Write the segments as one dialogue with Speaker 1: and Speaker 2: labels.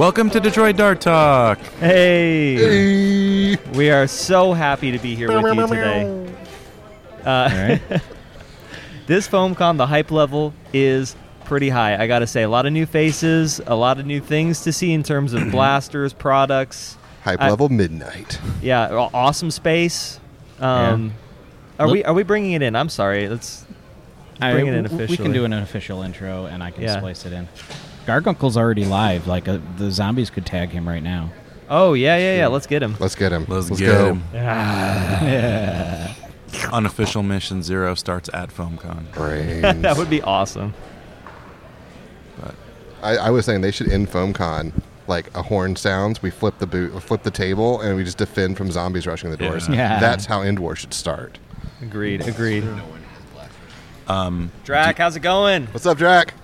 Speaker 1: Welcome to Detroit Dart Talk.
Speaker 2: Hey. We are so happy to be here with you today. Uh, this FoamCon, the hype level is pretty high. I got to say, a lot of new faces, a lot of new things to see in terms of blasters, products.
Speaker 3: Hype
Speaker 2: I-
Speaker 3: level midnight.
Speaker 2: Yeah, awesome space. Um, Are
Speaker 4: Look-
Speaker 2: we are we bringing it in? I'm sorry. Let's
Speaker 4: I-
Speaker 2: bring it in officially.
Speaker 4: We can do an official intro, and I can
Speaker 2: Yeah.
Speaker 4: splice it in. Gargunkle's already live. Like uh, the zombies could tag him right now.
Speaker 2: Oh yeah, yeah, yeah. Let's get him.
Speaker 3: Let's get him.
Speaker 1: Let's, get
Speaker 3: go.
Speaker 1: him. Yeah. Unofficial mission zero starts at FoamCon.
Speaker 3: Brains.
Speaker 2: that would be awesome.
Speaker 3: I, I was saying they should end FoamCon like a horn sounds. We flip the boot, flip the table, and we just defend from zombies rushing the doors.
Speaker 1: Yeah.
Speaker 4: Yeah.
Speaker 3: That's how End War should start.
Speaker 2: Agreed. Agreed.
Speaker 1: Um,
Speaker 2: Drac, how's it going?
Speaker 3: What's up, Drac?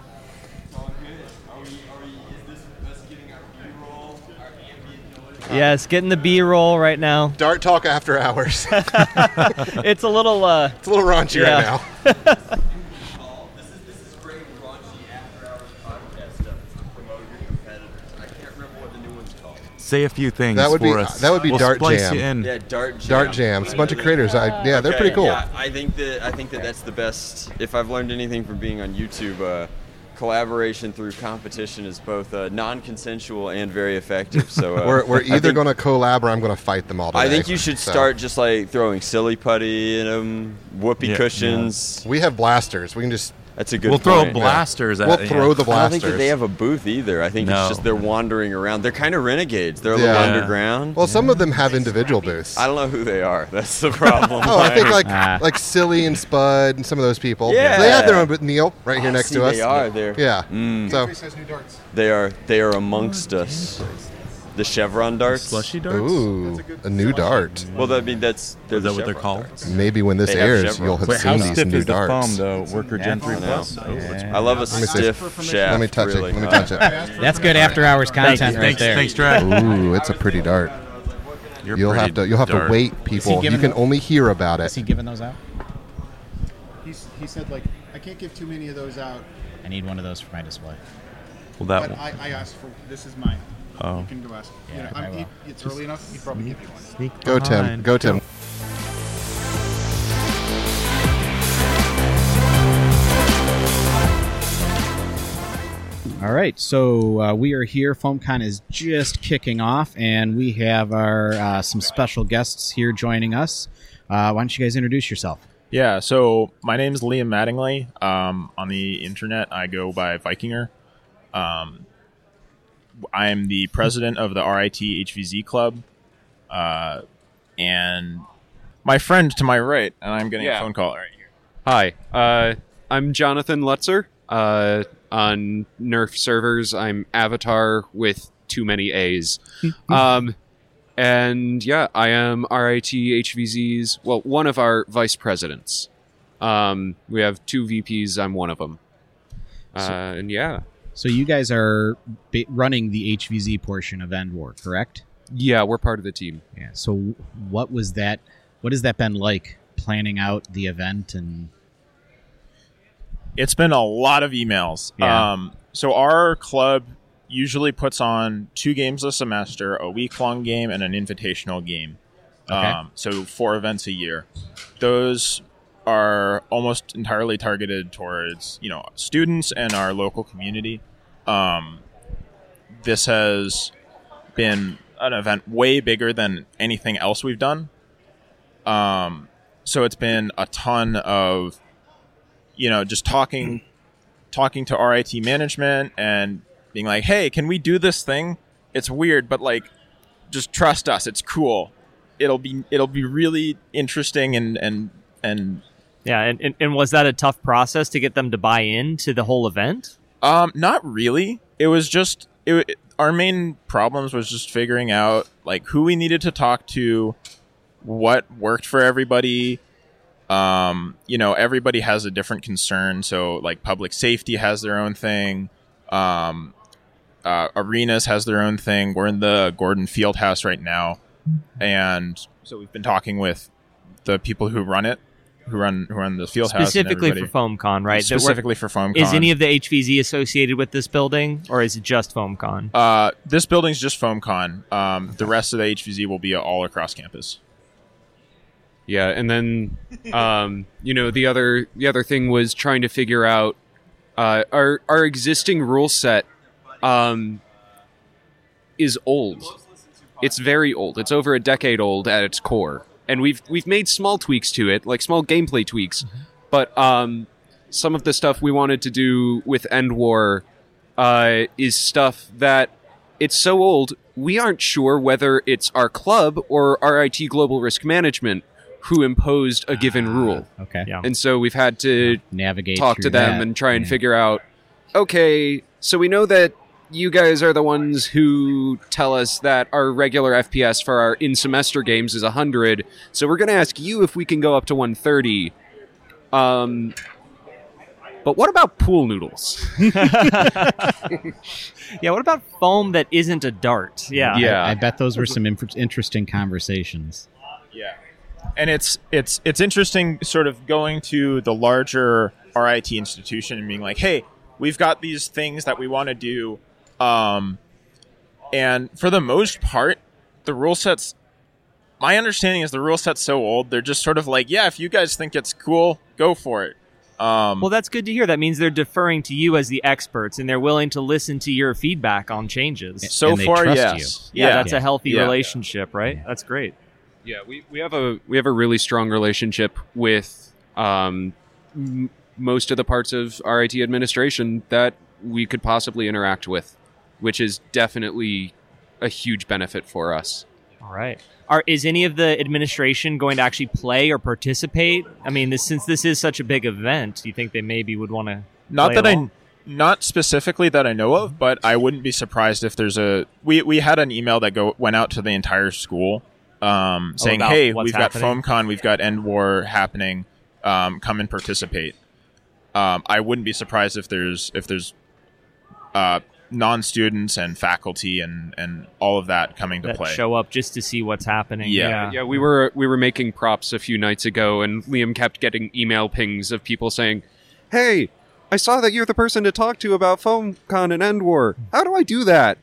Speaker 2: Yes, getting the B roll right now.
Speaker 3: Dart talk after hours. it's
Speaker 2: It's a little uh
Speaker 3: a little raunchy
Speaker 2: Yeah.
Speaker 3: right now.
Speaker 5: This is this is great raunchy after hours podcast stuff to promote your competitors. I can't remember what the new one's called.
Speaker 1: say a few things
Speaker 3: That would
Speaker 1: for
Speaker 3: be-
Speaker 1: us.
Speaker 3: that would be
Speaker 1: we'll
Speaker 3: Dart Jam.
Speaker 1: You in.
Speaker 5: Yeah, Dart Jam.
Speaker 3: Dart Jams. A bunch of creators. I, yeah, they're pretty cool.
Speaker 5: Yeah, I think that I think that that's the best. If I've learned anything from being on YouTube, uh, collaboration through competition is both uh, non-consensual and very effective. So uh,
Speaker 3: We're, we're either going to collab or I'm going to fight them all today.
Speaker 5: I think you should
Speaker 3: So,
Speaker 5: start just like throwing silly putty in them, whoopee
Speaker 1: Yeah,
Speaker 5: cushions.
Speaker 3: We have blasters. We can just.
Speaker 5: That's a good.
Speaker 1: we'll throw
Speaker 5: point.
Speaker 1: blasters at
Speaker 3: We'll
Speaker 1: yeah.
Speaker 3: throw the
Speaker 5: I don't think that they have a booth either. I think
Speaker 1: No.
Speaker 5: it's just they're wandering around. They're kind of renegades. They're a
Speaker 3: Yeah.
Speaker 5: little underground.
Speaker 3: well, some of them have individual booths.
Speaker 5: I don't know who they are. That's the problem.
Speaker 3: Oh, I think like
Speaker 4: Ah.
Speaker 3: like Silly and Spud and some of those people.
Speaker 5: Yeah.
Speaker 3: they have their own. But Neil, right here
Speaker 5: Oh,
Speaker 3: next
Speaker 5: see,
Speaker 3: to us.
Speaker 5: They are. They're
Speaker 3: Yeah.
Speaker 5: Mm.
Speaker 3: So,
Speaker 5: they are they are amongst us. The chevron darts.
Speaker 1: slushy darts.
Speaker 3: ooh, a new dart.
Speaker 5: Well, I mean that's they're
Speaker 1: Is that
Speaker 5: the
Speaker 1: what they're called?
Speaker 5: darts.
Speaker 3: Maybe when this
Speaker 5: They
Speaker 3: airs,
Speaker 5: chevrons.
Speaker 3: you'll have
Speaker 1: Wait,
Speaker 3: seen these
Speaker 1: stiff
Speaker 3: new
Speaker 1: is the
Speaker 3: darts.
Speaker 1: foam, though? Worker Gen 3
Speaker 5: I.
Speaker 1: Plus? It's-
Speaker 5: I love a
Speaker 3: me see.
Speaker 5: stiff shaft.
Speaker 3: Let me touch
Speaker 5: really.
Speaker 3: it. Let me
Speaker 5: Uh,
Speaker 3: touch it.
Speaker 4: That's good after hours content
Speaker 2: Thank you.
Speaker 4: right
Speaker 1: Thanks,
Speaker 4: there.
Speaker 1: thanks, Drac.
Speaker 3: Ooh, it's a pretty dart.
Speaker 1: You're
Speaker 3: You'll have to you'll have to wait, people. You can
Speaker 4: them-
Speaker 3: only hear about
Speaker 4: Is
Speaker 3: it.
Speaker 4: he giving those out?
Speaker 6: He's, he said like I can't give too many of those out,
Speaker 4: I need one of those for my display.
Speaker 1: Well, that
Speaker 6: but
Speaker 1: one.
Speaker 6: I, I asked for this is mine.
Speaker 1: Oh.
Speaker 6: You can go ask.
Speaker 4: Yeah,
Speaker 6: you know,
Speaker 4: I
Speaker 6: I'm,
Speaker 4: will.
Speaker 6: he, it's early enough. He'd probably give you one.
Speaker 2: sneak
Speaker 3: Go Tim.
Speaker 2: behind.
Speaker 3: Go Tim.
Speaker 4: All right, so uh, we are here. FoamCon is just kicking off, and we have our uh, some special guests here joining us. Uh, why don't you guys introduce yourself?
Speaker 7: Yeah, so my name is Liam Mattingly. Um, on the internet, I go by Vikinger. Um, I am the president of the RIT HVZ Club. Uh, and my friend to my right, and I'm getting
Speaker 8: Yeah.
Speaker 7: a phone call right here.
Speaker 8: Hi, uh, I'm Jonathan Lutzer. Uh, on Nerf servers, I'm Avatar with too many A's. um, and yeah, I am RIT HVZ's, well, one of our vice presidents. Um, we have two VPs, I'm one of them. Uh, and yeah,
Speaker 4: So you guys are ba- running the HVZ portion of End War, correct?
Speaker 8: yeah, we're part of the team.
Speaker 4: Yeah. So what was that? What has that been like planning out the event and
Speaker 7: It's been a lot of emails.
Speaker 4: Yeah.
Speaker 7: Um, so our club usually puts on two games a semester, a week long game and an invitational game.
Speaker 4: Okay.
Speaker 7: Um, so four events a year. Those are almost entirely targeted towards you know students and our local community. Um, this has been an event way bigger than anything else we've done. Um, so it's been a ton of you know just talking talking to RIT management and being like, "Hey, can we do this thing? It's weird, but like just trust us. It's cool. It'll be it'll be really interesting and and and
Speaker 2: Yeah, and, and, and was that a tough process to get them to buy into the whole event?
Speaker 7: Um, not really. It was just it, it- Our main problems was just figuring out like who we needed to talk to, what worked for everybody. Um, you know, everybody has a different concern. So like public safety has their own thing. Um, uh, arenas has their own thing. We're in the Gordon Field House right now, and so we've been talking with the people who run it who run who run the field house and
Speaker 2: Specifically for
Speaker 7: everybody.
Speaker 2: FoamCon, right?
Speaker 7: Specifically for FoamCon.
Speaker 2: Is any of the HVZ associated with this building, or is it just FoamCon?
Speaker 7: uh, this building's just FoamCon. Um, the rest of the HVZ will be all across campus.
Speaker 8: Yeah, and then um, you know the other the other thing was trying to figure out uh, our our existing rule set um, is old. It's very old. It's over a decade old at its core, and we've we've made small tweaks to it, like small gameplay tweaks. But um, some of the stuff we wanted to do with End War uh, is stuff that it's so old we aren't sure whether it's our club or RIT Global Risk Management who imposed a given rule.
Speaker 4: Okay.
Speaker 2: Yeah.
Speaker 8: And so we've had to
Speaker 4: Navigate.
Speaker 8: talk to them
Speaker 4: that.
Speaker 8: and try and
Speaker 4: Yeah.
Speaker 8: figure out okay, so we know that you guys are the ones who tell us that our regular FPS for our in semester games is 100. So we're going to ask you if we can go up to 130. Um but what about pool noodles?
Speaker 2: Yeah, what about foam that isn't a dart? Yeah.
Speaker 8: Yeah.
Speaker 4: I bet those were some inf- interesting conversations.
Speaker 7: Yeah, and it's it's it's interesting, sort of going to the larger RIT institution and being like, "Hey, we've got these things that we want to do," um, and for the most part, the rule sets. My understanding is the rule set's so old; they're just sort of like, "Yeah, if you guys think it's cool, go for it." Um,
Speaker 2: Well, that's good to hear. That means they're deferring to you as the experts, and they're willing to listen to your feedback on changes.
Speaker 7: so
Speaker 4: and they
Speaker 7: far,
Speaker 4: trust
Speaker 7: yes,
Speaker 2: Yeah, that's
Speaker 4: Yeah.
Speaker 2: a healthy
Speaker 7: Yeah.
Speaker 2: relationship, right? That's great.
Speaker 8: Yeah, we, we have a we have a really strong relationship with um, m- most of the parts of RIT administration that we could possibly interact with, which is definitely a huge benefit for us.
Speaker 2: All right. Are is any of the administration going to actually play or participate? I mean, this, since this is such a big event, do you think they maybe would want to?
Speaker 7: not
Speaker 2: play
Speaker 7: that I,
Speaker 2: along?
Speaker 7: not specifically that I know of, but I wouldn't be surprised if there's a. We we had an email that go went out to the entire school, um, saying,
Speaker 2: about
Speaker 7: "Hey, we've
Speaker 2: happening?
Speaker 7: got FoamCon, we've got End War happening. Um, come and participate." Um, I wouldn't be surprised if there's if there's uh, non-students and faculty and and all of that coming to
Speaker 2: that
Speaker 7: play.
Speaker 2: show up just to see what's happening.
Speaker 7: Yeah.
Speaker 8: Yeah, we were we were making props a few nights ago, and Liam kept getting email pings of people saying, "Hey, I saw that you're the person to talk to about FoamCon and End War. How do I do that?"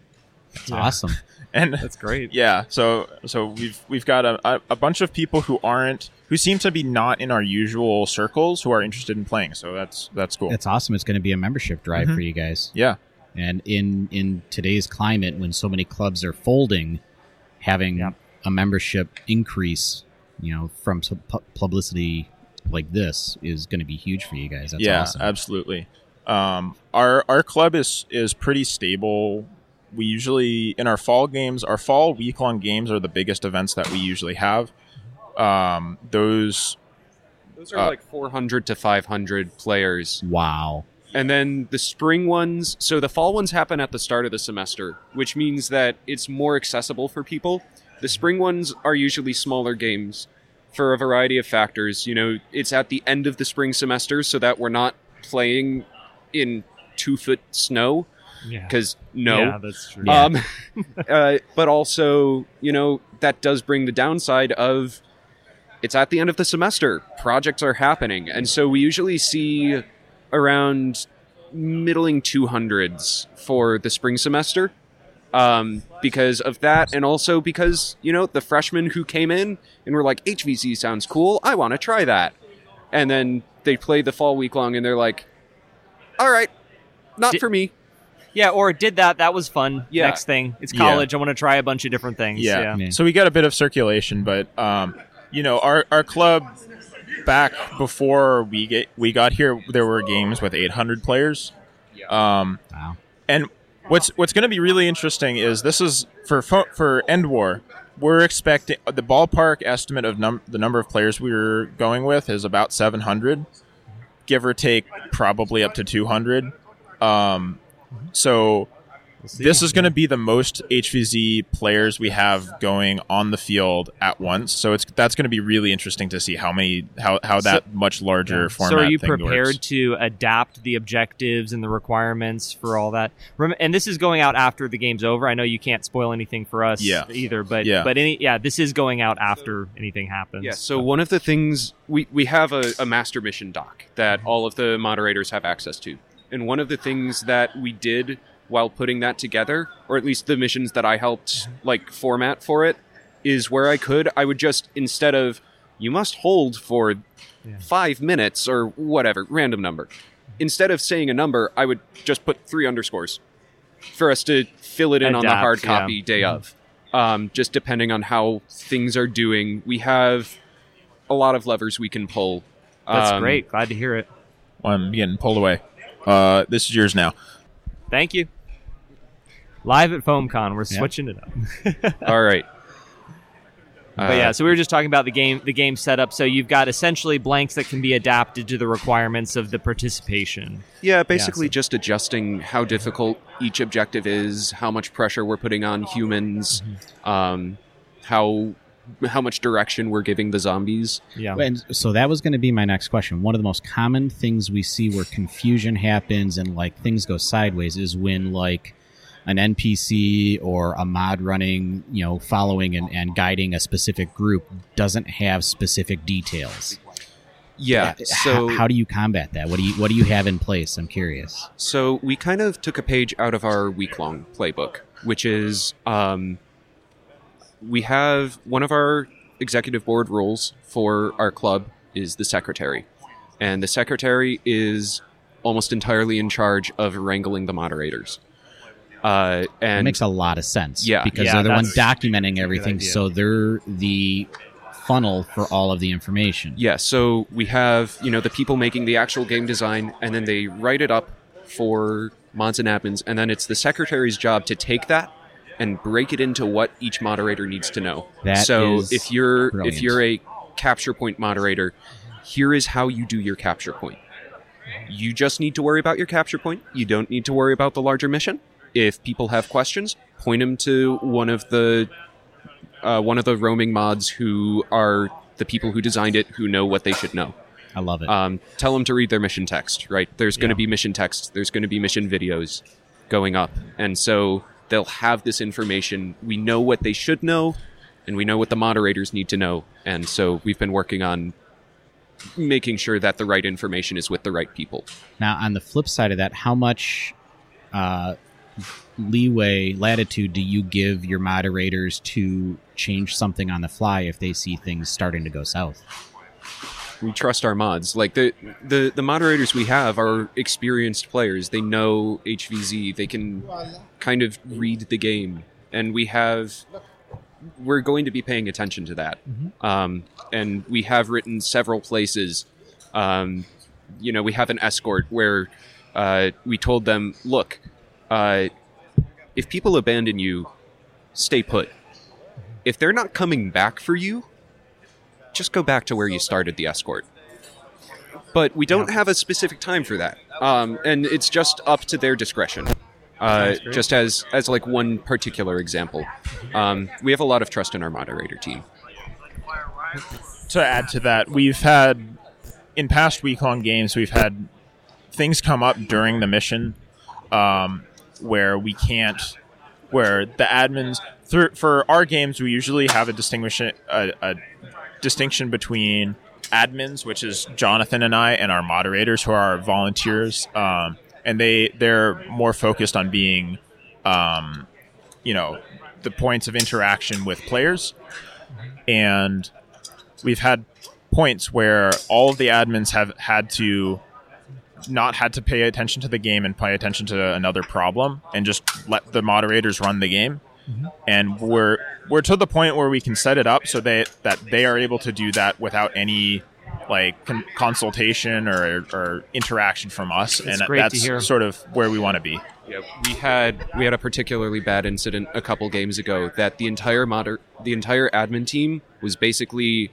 Speaker 4: It's awesome.
Speaker 7: and
Speaker 2: That's great.
Speaker 7: Yeah, so so we've we've got a, a, a bunch of people who aren't who seem to be not in our usual circles who are interested in playing. So that's that's cool.
Speaker 4: It's awesome. It's going to be a membership drive
Speaker 7: Mhm.
Speaker 4: for you guys.
Speaker 7: yeah,
Speaker 4: And in in today's climate, when so many clubs are folding, having
Speaker 2: Yep.
Speaker 4: a membership increase, you know, from publicity like this is going to be huge for you guys. That's
Speaker 7: yeah,
Speaker 4: awesome.
Speaker 7: absolutely. Um, our our club is is pretty stable. We usually in our fall games, our fall week long games are the biggest events that we usually have. Um, those
Speaker 8: Those are
Speaker 7: Uh,
Speaker 8: like 400 to 500 players.
Speaker 4: wow.
Speaker 8: And then the spring ones, so the fall ones happen at the start of the semester, which means that it's more accessible for people. The spring ones are usually smaller games for a variety of factors. You know, it's at the end of the spring semester so that we're not playing in two foot snow,
Speaker 2: Yeah.
Speaker 8: because no.
Speaker 2: Yeah, that's true.
Speaker 4: Yeah.
Speaker 8: Um, uh, but also, you know, that does bring the downside of it's at the end of the semester. Projects are happening. And so we usually see around middling 200s for the spring semester um, because of that. And also because, you know, the freshmen who came in and were like, HVZ sounds cool. I want to try that. And then they play the fall week long and they're like, all right, not
Speaker 2: Di-
Speaker 8: for me.
Speaker 2: Yeah, or did that. That was fun.
Speaker 8: Yeah.
Speaker 2: Next thing. It's
Speaker 7: Yeah.
Speaker 2: college. I want to try a bunch of different things.
Speaker 7: Yeah.
Speaker 4: Yeah.
Speaker 7: So we got a bit of circulation, but um, you know, our our club back before we get we got here, there were games with 800 players. Um,
Speaker 4: Wow.
Speaker 7: and what's what's going to be really interesting is this is for for End War. We're expecting the ballpark estimate of num- the number of players we are going with is about 700, give or take, probably up to 200. Um, so
Speaker 2: see.
Speaker 7: this is going to be the most HVZ players we have going on the field at once. So it's that's going to be really interesting to see how many how how that much larger format.
Speaker 2: So are you
Speaker 7: thing
Speaker 2: prepared
Speaker 7: works.
Speaker 2: to adapt the objectives and the requirements for all that? And this is going out after the game's over. I know you can't spoil anything for us
Speaker 7: Yeah.
Speaker 2: either, but
Speaker 7: Yeah.
Speaker 2: but any yeah, this is going out after anything happens.
Speaker 8: Yeah, so one of the things we, we have a, a master mission doc that all of the moderators have access to. And one of the things that we did while putting that together, or at least the missions that I helped like format for it, is where I could, I would just instead of you must hold for five minutes or whatever, random number. Instead of saying a number, I would just put three underscores for us to fill it in on the
Speaker 2: Adapt,
Speaker 8: hard
Speaker 2: yeah.
Speaker 8: copy day of. Um, just depending on how things are doing, we have a lot of levers we can pull.
Speaker 2: That's
Speaker 8: Um,
Speaker 2: great. Glad to hear it.
Speaker 7: I'm getting pulled away. Uh, this is yours now.
Speaker 2: Thank you. Live at FoamCon, we're switching it up.
Speaker 8: All right.
Speaker 2: But yeah,
Speaker 8: Uh,
Speaker 2: so we were just talking about the game the game setup. So you've got essentially blanks that can be adapted to the requirements of the participation.
Speaker 8: Yeah, basically
Speaker 2: so-
Speaker 8: just adjusting how difficult each objective is, how much pressure we're putting on humans,
Speaker 2: Mm-hmm.
Speaker 8: um, how how much direction we're giving the zombies.
Speaker 2: Yeah.
Speaker 4: And so that was going to be my next question. One of the most common things we see where confusion happens and like things go sideways is when like an NPC or a mod running, you know, following and, and guiding a specific group doesn't have specific details.
Speaker 8: Yeah.
Speaker 4: H-
Speaker 8: So
Speaker 4: how do you combat that? What do you what do you have in place? I'm curious.
Speaker 8: So we kind of took a page out of our week long playbook, which is um, we have one of our executive board roles for our club is the secretary. And the secretary is almost entirely in charge of wrangling the moderators. Uh,
Speaker 4: It makes a lot of sense.
Speaker 8: Yeah.
Speaker 4: Because
Speaker 2: Yeah,
Speaker 4: they're the one documenting everything, so they're the funnel for all of the information.
Speaker 8: Yeah, so we have, you know, the people making the actual game design, and then they write it up for mods and admins, and then it's the secretary's job to take that and break it into what each moderator needs to know.
Speaker 4: That
Speaker 8: so if you're
Speaker 4: brilliant.
Speaker 8: if you're a capture point moderator, here is how you do your capture point. You just need to worry about your capture point. You don't need to worry about the larger mission. If people have questions, point them to one of the uh, one of the roaming mods who are the people who designed it, who know what they should know.
Speaker 4: I love it.
Speaker 8: Um, tell them to read their mission text. Right? There's going to
Speaker 2: Yeah.
Speaker 8: be mission text. There's going to be mission videos going up, and so they'll have this information. We know what they should know, and we know what the moderators need to know. And so we've been working on making sure that the right information is with the right people.
Speaker 4: Now, on the flip side of that, how much uh, leeway, latitude do you give your moderators to change something on the fly if they see things starting to go south?
Speaker 8: We trust our mods. Like the the the moderators we have are experienced players. They know HVZ. They can kind of read the game, and we have we're going to be paying attention to that. Um, and we have written several places. Um, you know, we have an escort where uh, we told them, look, uh, if people abandon you, stay put. If they're not coming back for you, just go back to where you started the escort. But we don't have a specific time for that, um, and it's just up to their discretion. Uh, just as as like one particular example, um, we have a lot of trust in our moderator team.
Speaker 7: to add to that, we've had in past week long games, we've had things come up during the mission um, where we can't, where the admins through, for our games, we usually have a distinguishing a, a distinction between admins, which is Jonathan and I, and our moderators, who are volunteers, um, and they they're more focused on being, um, you know, the points of interaction with players, and we've had points where all of the admins have had to not had to pay attention to the game and pay attention to another problem and just let the moderators run the game and we're we're to the point where we can set it up so they that they are able to do that without any like con- consultation or, or interaction from us
Speaker 2: That's
Speaker 7: and
Speaker 2: great to
Speaker 7: that's
Speaker 2: hear.
Speaker 7: sort of where we want to be
Speaker 8: Yeah, we had we had a particularly bad incident a couple games ago that the entire moder- the entire admin team was basically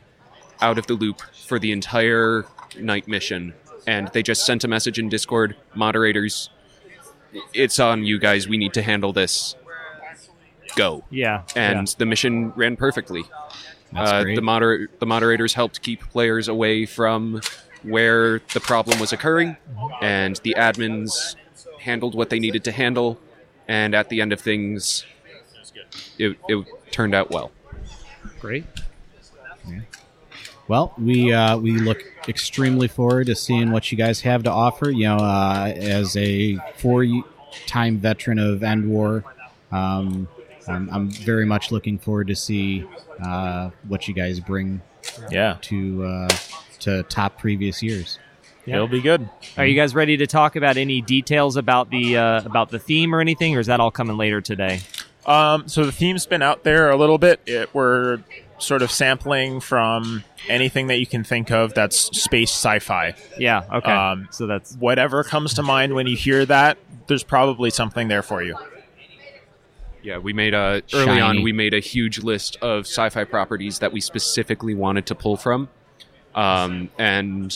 Speaker 8: out of the loop for the entire night mission, and they just sent a message in Discord. Moderators, it's on you guys. We need to handle this. Go.
Speaker 2: Yeah.
Speaker 8: And the mission ran perfectly.
Speaker 4: That's
Speaker 8: Uh,
Speaker 4: great.
Speaker 8: the moder- the moderators helped keep players away from where the problem was occurring, and the admins handled what they needed to handle. And at the end of things, it, it turned out well.
Speaker 2: Great.
Speaker 4: Well, we uh, we look extremely forward to seeing what you guys have to offer. You know, uh, as a four-time veteran of End War, um, I'm, I'm very much looking forward to see uh, what you guys bring
Speaker 7: Yeah,
Speaker 4: to uh, to top previous years.
Speaker 2: Yeah.
Speaker 7: it'll be good.
Speaker 2: Are you guys ready to talk about any details about the uh, about the theme or anything, or is that all coming later today?
Speaker 7: Um, so the theme's been out there a little bit. It, we're sort of sampling from anything that you can think of that's space sci-fi.
Speaker 2: Yeah. Okay.
Speaker 7: Um,
Speaker 2: so that's
Speaker 7: Whatever comes to mind when you hear that, there's probably something there for you.
Speaker 8: Yeah, we made a early on. We made a huge list of sci-fi properties that we specifically wanted to pull from, um, and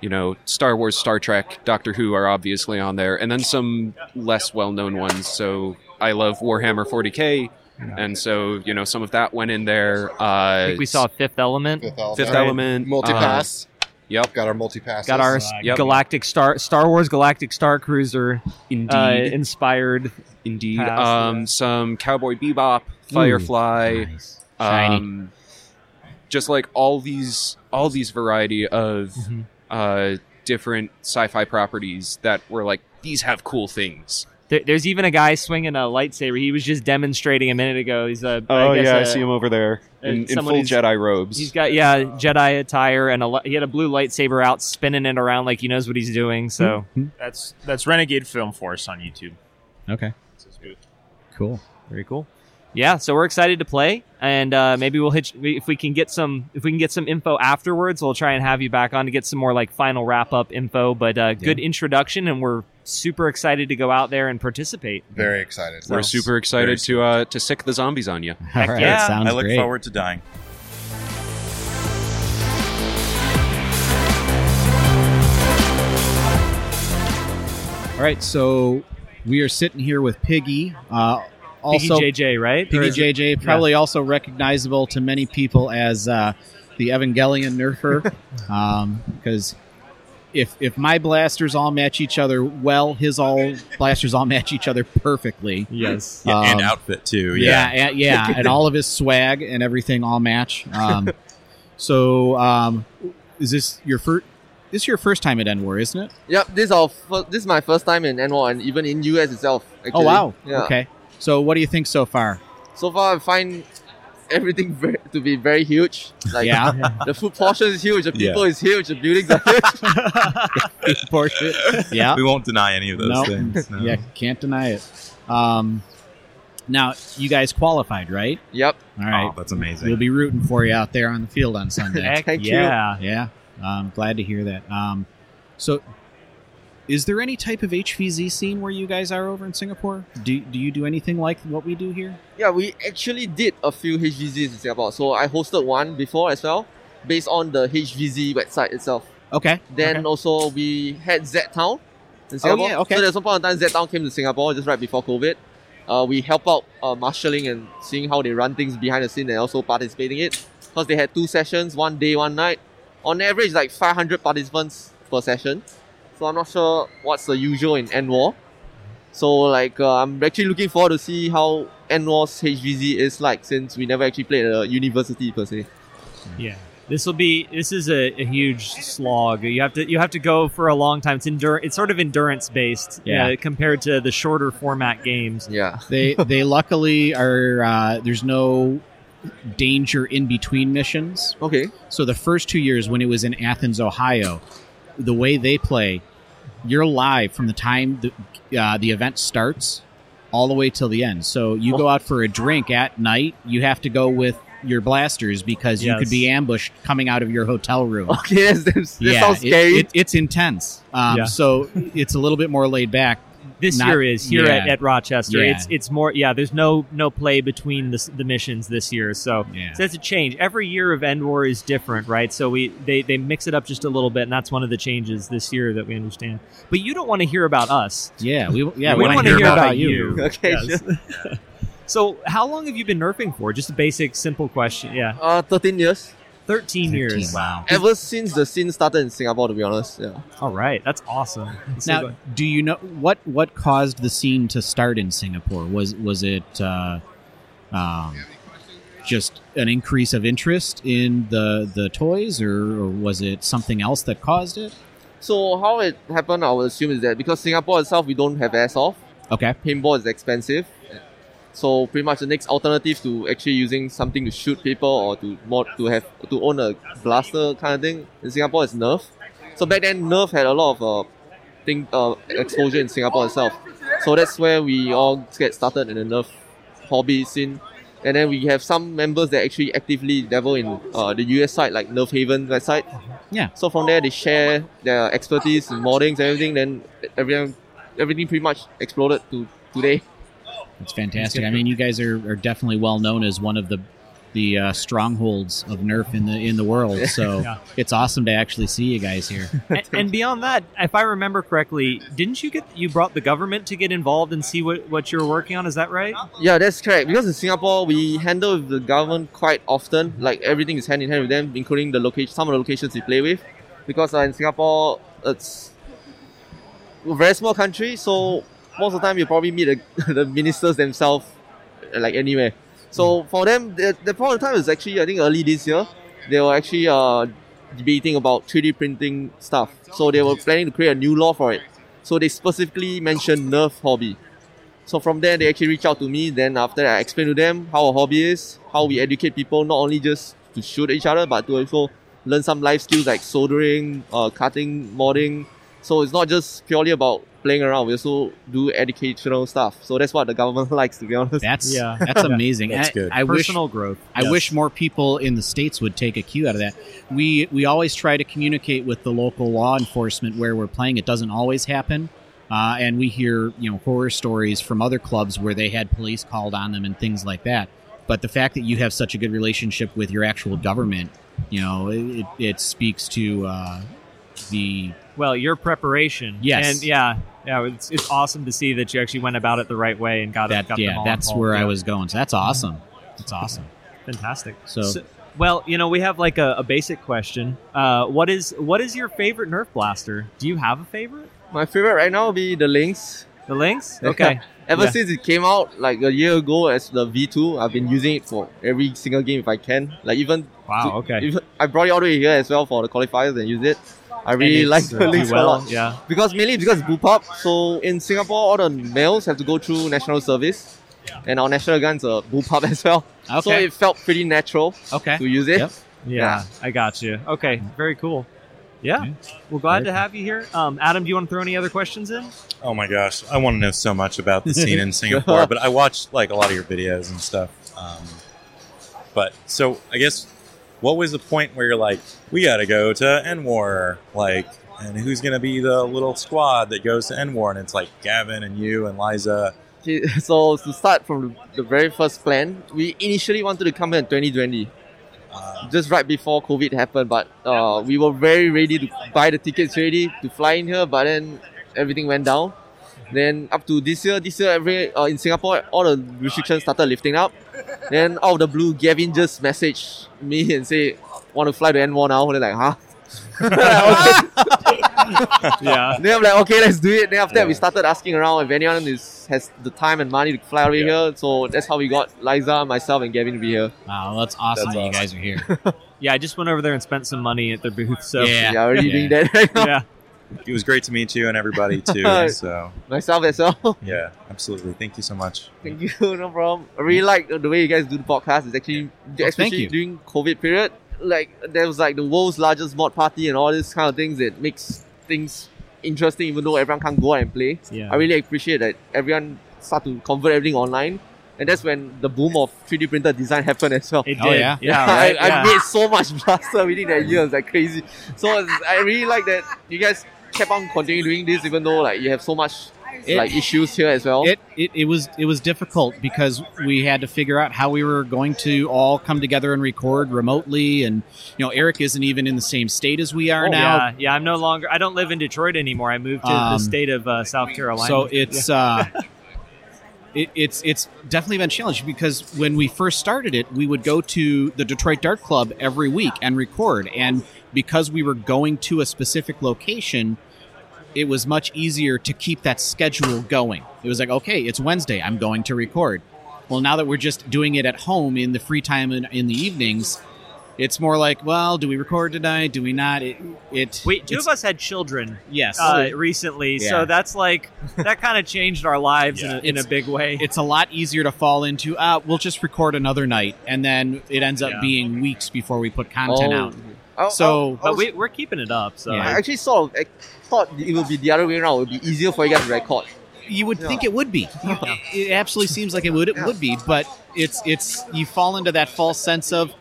Speaker 8: you know, Star Wars, Star Trek, Doctor Who are obviously on there, and then some less well-known ones. So I love Warhammer 40k, and so you know, some of that went in there. Uh,
Speaker 2: I think we saw Fifth Element.
Speaker 3: Fifth Element.
Speaker 8: Fifth Element,
Speaker 3: Multipass.
Speaker 8: uh, yep,
Speaker 3: Got our multipass.
Speaker 2: Got our
Speaker 8: Yep.
Speaker 2: Galactic Star Star Wars Galactic Star Cruiser
Speaker 8: indeed,
Speaker 2: uh, inspired.
Speaker 8: indeed.
Speaker 2: pass,
Speaker 8: Um,
Speaker 2: yeah.
Speaker 8: some Cowboy Bebop, Firefly.
Speaker 4: Nice. Shiny.
Speaker 8: um, just like all these all these variety of
Speaker 2: Mhm.
Speaker 8: uh, different sci-fi properties that were like these have cool things.
Speaker 2: There, there's even a guy swinging a lightsaber. He was just demonstrating a minute ago. He's a
Speaker 8: Oh
Speaker 2: guess
Speaker 8: yeah, I
Speaker 2: a-
Speaker 8: see him over there
Speaker 2: uh,
Speaker 8: in, in full Jedi robes.
Speaker 2: He's got yeah Jedi attire and a, he had a blue lightsaber out, spinning it around like he knows what he's doing. So hmm, hmm.
Speaker 7: That's that's Renegade Film Force on YouTube.
Speaker 4: Okay. Cool.
Speaker 2: very cool. Yeah, so we're excited to play, and uh, maybe we'll hit if we can get some if we can get some info afterwards. We'll try and have you back on to get some more like final wrap up info. But uh, good introduction, and we're super excited to go out there and participate.
Speaker 3: Very excited.
Speaker 8: We're super excited to uh, to sick the zombies on you.
Speaker 4: All right.
Speaker 2: yeah.
Speaker 4: Sounds
Speaker 1: I look
Speaker 4: great.
Speaker 1: forward to dying.
Speaker 4: All right. So we are sitting here with Piggy. Uh, also,
Speaker 2: Piggy JJ, right? Or
Speaker 4: Piggy
Speaker 2: is it-
Speaker 4: JJ, probably also recognizable to many people as uh, the Evangelion nerfer, because if if my blasters all match each other well, his all blasters all match each other perfectly.
Speaker 2: Yes.
Speaker 1: Yeah, and
Speaker 4: Um,
Speaker 1: outfit too.
Speaker 4: Yeah,
Speaker 1: Yeah.
Speaker 4: and, yeah, and all of his swag and everything all match. Um, so, um, is this your first? This is your first time at End War, isn't it?
Speaker 9: Yep, this is our fir- this is my first time in End War and even in US itself. Actually.
Speaker 4: Oh wow!
Speaker 9: Yeah.
Speaker 4: Okay. So, what do you think so far?
Speaker 9: So far, I find everything very, to be very huge. Like
Speaker 4: Yeah,
Speaker 9: the food portion is huge, the
Speaker 1: Yeah.
Speaker 9: people is huge, the buildings are huge.
Speaker 4: Portion. Yeah.
Speaker 1: We won't deny any of those
Speaker 4: No.
Speaker 1: things. no.
Speaker 4: Yeah, can't deny it. Um, now you guys qualified, right?
Speaker 9: yep.
Speaker 4: All right.
Speaker 1: Oh, that's amazing.
Speaker 4: We'll be rooting for you out there on the field on Sunday.
Speaker 2: Heck
Speaker 9: Thank you.
Speaker 2: yeah.
Speaker 4: yeah, I'm glad to hear that. Um, so, is there any type of HVZ scene where you guys are over in Singapore? Do Do you do anything like what we do here?
Speaker 9: Yeah, we actually did a few HVZs in Singapore. So I hosted one before as well, based on the HVZ website itself.
Speaker 4: Okay.
Speaker 9: Then
Speaker 4: okay.
Speaker 9: also we had Z Town in Singapore.
Speaker 4: yeah, okay.
Speaker 9: So there's some point in time Z Town came to Singapore just right before COVID. Uh, we help out uh, marshalling and seeing how they run things behind the scene and also participating in it. Because they had two sessions, one day, one night. On average, like 500 participants per session. So I'm not sure what's the usual in End War. So like uh, I'm actually looking forward to see how End War's HVZ is like since we never actually played at a university per se.
Speaker 2: Yeah. This will be. This is a, a huge slog. You have to. You have to go for a long time. It's endur. It's sort of endurance based.
Speaker 4: Yeah.
Speaker 2: uh, compared to the shorter format games.
Speaker 9: Yeah.
Speaker 4: they they luckily are. Uh, there's no danger in between missions.
Speaker 9: Okay.
Speaker 4: So the first two years when it was in Athens, Ohio, the way they play, you're live from the time the, uh, the event starts all the way till the end. So you go out for a drink at night, you have to go with your blasters because you could be ambushed coming out of your hotel room.
Speaker 9: Okay, that's, that's, that
Speaker 4: yeah,
Speaker 9: sounds
Speaker 4: it- it- it's intense. Um,
Speaker 2: Yeah.
Speaker 4: So it's a little bit more laid back.
Speaker 2: This
Speaker 4: Not-
Speaker 2: year is here at,
Speaker 4: yeah.
Speaker 2: at Rochester.
Speaker 4: Yeah.
Speaker 2: It's it's more yeah. There's no no play between the, the missions this year, so
Speaker 4: Yeah.
Speaker 2: so that's a change. Every year of End War is different, right? So we they they mix it up just a little bit, and that's one of the changes this year that we understand. But you don't want to hear about us.
Speaker 4: Yeah, we yeah
Speaker 2: we
Speaker 4: wanna
Speaker 2: want to hear about, you.
Speaker 9: Okay,
Speaker 2: Yes. so how long have you been nerfing for? Just a basic, simple question. Yeah,
Speaker 9: Uh, 13 years.
Speaker 2: Thirteen years.
Speaker 4: Wow.
Speaker 9: Ever since the scene started in Singapore, to be honest. Yeah.
Speaker 2: All right, that's awesome. So
Speaker 4: Now,
Speaker 2: go-
Speaker 4: do you know what what caused the scene to start in Singapore? Was was it uh, um, just an increase of interest in the the toys, or, or was it something else that caused it?
Speaker 9: So how it happened, I would assume is that because Singapore itself, we don't have airsoft.
Speaker 4: Okay,
Speaker 9: Paintball is expensive. So pretty much the next alternative to actually using something to shoot people or to mod to have to own a blaster kind of thing in Singapore is Nerf. So back then Nerf had a lot of uh, thing uh, exposure in Singapore itself. So that's where we all get started in the Nerf hobby scene. And then we have some members that actually actively dabble in uh, the US side, like Nerf Haven website.
Speaker 4: Yeah.
Speaker 9: So from there, they share their expertise in moddings and everything. Then everything, everything pretty much exploded to today.
Speaker 4: That's fantastic. I mean, you guys are, are definitely well known as one of the the uh, strongholds of Nerf in the in the world. So
Speaker 2: Yeah.
Speaker 4: it's awesome to actually see you guys here.
Speaker 2: and, and beyond that, if I remember correctly, didn't you get you brought the government to get involved and see what what you're working on? Is that right?
Speaker 9: Yeah, that's correct. Because in Singapore, we handle with the government quite often. Like everything is hand in hand with them, including the location, some of the locations we play with. Because uh, in Singapore, it's a very small country, so most of the time you probably meet the, the ministers themselves, like anywhere. So for them, the, the point of time is actually I think early this year, they were actually uh, debating about 3D printing stuff. So they were planning to create a new law for it. So they specifically mentioned Nerf hobby. So from there, they actually reach out to me. Then after that, I explain to them how a hobby is, how we educate people not only just to shoot each other, but to also learn some life skills like soldering, uh, cutting, modding. So it's not just purely about playing around. We also do educational stuff. So that's what the government likes, to be honest.
Speaker 4: That's
Speaker 2: Yeah.
Speaker 4: that's amazing.
Speaker 1: That's
Speaker 4: I,
Speaker 1: good.
Speaker 4: I wish
Speaker 2: growth.
Speaker 4: I
Speaker 1: Yes.
Speaker 4: wish more people in the states would take a cue out of that. We we always try to communicate with the local law enforcement where we're playing. It doesn't always happen, uh, and we hear you know horror stories from other clubs where they had police called on them and things like that. But the fact that you have such a good relationship with your actual government, you know, it, it speaks to uh, the
Speaker 2: Well, your preparation.
Speaker 4: Yes.
Speaker 2: and yeah, yeah, it's, it's awesome to see that you actually went about it the right way and got it.
Speaker 4: that.
Speaker 2: Got
Speaker 4: Yeah,
Speaker 2: all
Speaker 4: that's
Speaker 2: involved.
Speaker 4: where I was going. So that's awesome. That's awesome.
Speaker 2: Fantastic.
Speaker 4: So-
Speaker 2: well, you know, we have like a, a basic question. Uh, what is what is your favorite Nerf blaster? Do you have a favorite?
Speaker 9: My favorite right now will be the Lynx.
Speaker 2: The Lynx? Okay.
Speaker 9: Ever
Speaker 2: Yeah.
Speaker 9: since it came out like a year ago as the V2, I've been using it for every single game if I can. Like even
Speaker 2: Wow. Okay.
Speaker 9: even, I brought it all the way here as well for the qualifiers and use it. I really
Speaker 2: And
Speaker 9: like
Speaker 2: it's,
Speaker 9: the
Speaker 2: uh,
Speaker 9: Lynx a
Speaker 2: well,
Speaker 9: lot.
Speaker 2: Yeah.
Speaker 9: Because mainly because it's bullpup. So in Singapore, all the males have to go through national service, and our national guns are bullpup as well.
Speaker 4: Okay.
Speaker 9: So it felt pretty natural
Speaker 4: Okay.
Speaker 9: to use it.
Speaker 4: Yep.
Speaker 2: Yeah, I got you. Okay, very cool. Yeah,
Speaker 4: Yeah.
Speaker 2: well, glad
Speaker 4: Very
Speaker 2: to have you here. Um, Adam, do you want to throw any other questions in?
Speaker 1: Oh my gosh, I want to know so much about the scene in Singapore, but I watched like a lot of your videos and stuff. Um, but so I guess, what was the point where you're like, we got to go to End War, like, and who's gonna be the little squad that goes to End War? And it's like Gavin and you and Liza.
Speaker 9: Okay, so to start from the very first plan, we initially wanted to come here in 2020,
Speaker 1: Um,
Speaker 9: just right before COVID happened. But uh, we were very ready to buy the tickets ready to fly in here, but then everything went down. Then up to this year, this year every uh, in Singapore, all the restrictions started lifting up. Then out of the blue, Gavin just messaged me and say, "Want to fly to End War now?" And like, huh?
Speaker 2: Yeah.
Speaker 9: Then I'm like, okay, let's do it. Then after that, we started asking around if anyone is has the time and money to fly over here. So that's how we got Liza, myself, and Gavin to be here.
Speaker 4: Wow, that's awesome
Speaker 1: That's
Speaker 4: that you guys are here.
Speaker 2: Yeah, I just went over there and spent some money at their booth. So
Speaker 4: Yeah.
Speaker 9: Yeah, already
Speaker 4: Yeah.
Speaker 9: doing that right now.
Speaker 2: yeah.
Speaker 1: It was great to meet you and everybody too. so
Speaker 9: Myself as well.
Speaker 1: yeah, absolutely. Thank you so much.
Speaker 9: Thank you, no problem. I really like the way you guys do the podcast. It's actually, oh, especially
Speaker 4: you.
Speaker 9: during COVID period, like there was like the world's largest mod party and all these kind of things It makes things interesting, even though everyone can't go out and play.
Speaker 2: Yeah.
Speaker 9: I really appreciate that everyone start to convert everything online. And that's when the boom of 3D printer design happened as well.
Speaker 2: It
Speaker 4: Oh,
Speaker 2: did.
Speaker 4: yeah?
Speaker 2: Yeah.
Speaker 9: I,
Speaker 2: right?
Speaker 9: I
Speaker 2: yeah.
Speaker 9: made so much blaster within that year. It's like crazy. So I really like that you guys kept on continuing doing this, even though like you have so much
Speaker 4: It-
Speaker 9: like issues here as well?
Speaker 4: It, it it was it was difficult because we had to figure out how we were going to all come together and record remotely, and you know Eric isn't even in the same state as we are now.
Speaker 2: Yeah, yeah. I'm no longer. I don't live in Detroit anymore. I moved to
Speaker 4: Um,
Speaker 2: the state of uh, South Carolina.
Speaker 4: So it's uh, it, it's it's definitely been challenging because when we first started it, we would go to the Detroit Dart Club every week and record, and because we were going to a specific location, it was much easier to keep that schedule going. It was like, okay, it's Wednesday, I'm going to record. Well, now that we're just doing it at home in the free time in, in the evenings, it's more like, well, do we record tonight? Do we not? It, it
Speaker 2: Wait, two of us had children.
Speaker 4: Yes.
Speaker 2: uh, recently.
Speaker 4: Yeah.
Speaker 2: So that's like that kind of changed our lives in, a, in a big way.
Speaker 4: it's a lot easier to fall into uh, we'll just record another night and then it ends up
Speaker 2: Yeah.
Speaker 4: being weeks before we put content out
Speaker 9: I- I-
Speaker 4: so
Speaker 9: I
Speaker 2: but
Speaker 9: was-
Speaker 2: we, we're keeping it up. So
Speaker 4: Yeah.
Speaker 9: I actually sort of I thought it would be the other way around. It would be easier for you guys to record.
Speaker 4: you would
Speaker 9: Yeah.
Speaker 4: think it would be You- it absolutely seems like it would it
Speaker 9: Yeah.
Speaker 4: would be but it's it's you fall into that false sense of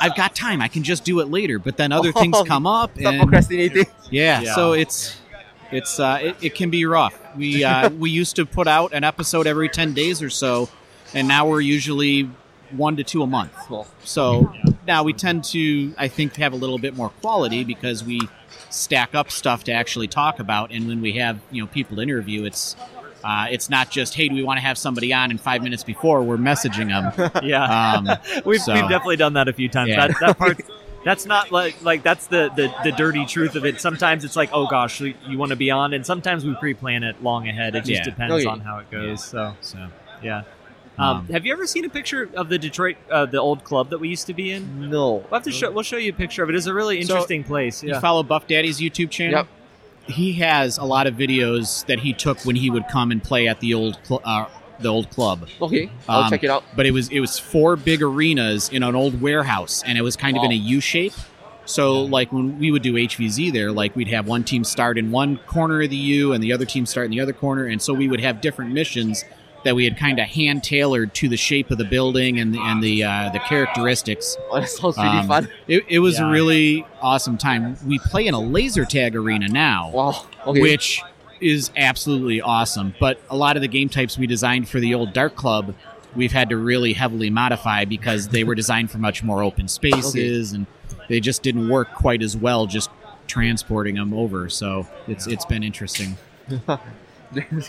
Speaker 4: I've got time I can just do it later but then other things come up
Speaker 9: Stop
Speaker 4: and
Speaker 9: procrastinating.
Speaker 4: yeah,
Speaker 2: Yeah.
Speaker 4: so it's it's uh, it, it can be rough. We uh, we used to put out an episode every ten days or so, and now we're usually one to two a month.
Speaker 9: Well,
Speaker 4: So now we tend to, I think, have a little bit more quality because we stack up stuff to actually talk about, and when we have you know people to interview, it's. Uh, it's not just hey, do we want to have somebody on? And five minutes before, we're messaging them.
Speaker 2: yeah,
Speaker 4: Um,
Speaker 2: we've,
Speaker 4: so-
Speaker 2: we've definitely done that a few times.
Speaker 4: Yeah.
Speaker 2: That that part. That's not like like that's the, the the dirty truth of it. Sometimes it's like, oh gosh, you, you want to be on, and sometimes we pre-plan it long ahead. It just
Speaker 4: Yeah.
Speaker 2: depends
Speaker 9: Okay.
Speaker 2: on how it goes. So
Speaker 4: so
Speaker 2: yeah. Um,
Speaker 4: Um,
Speaker 2: have you ever seen a picture of the Detroit, uh, the old club that we used to be in?
Speaker 9: no.
Speaker 2: We'll have to show. We'll show you a picture of it. It's a really
Speaker 4: So,
Speaker 2: interesting place.
Speaker 4: You follow Buff Daddy's YouTube channel?
Speaker 9: Yep.
Speaker 4: He has a lot of videos that he took when he would come and play at the old cl- uh, the old club.
Speaker 9: Okay, I'll
Speaker 4: Um,
Speaker 9: check it out.
Speaker 4: But it was it was four big arenas in an old warehouse, and it was kind of in a U shape. So like when we would do HVZ there, like we'd have one team start in one corner of the U and the other team start in the other corner, and so we would have different missions that we had kind of hand tailored to the shape of the building and the, and the uh, the characteristics.
Speaker 9: Oh, that sounds really
Speaker 4: Um,
Speaker 9: fun.
Speaker 4: It, it was
Speaker 2: Yeah.
Speaker 4: a really awesome time. We play in a laser tag arena now,
Speaker 9: Wow. Okay.
Speaker 4: which is absolutely awesome. But a lot of the game types we designed for the old Dart Club, we've had to really heavily modify because they were designed for much more open spaces and they just didn't work quite as well just transporting them over. So it's it's been interesting.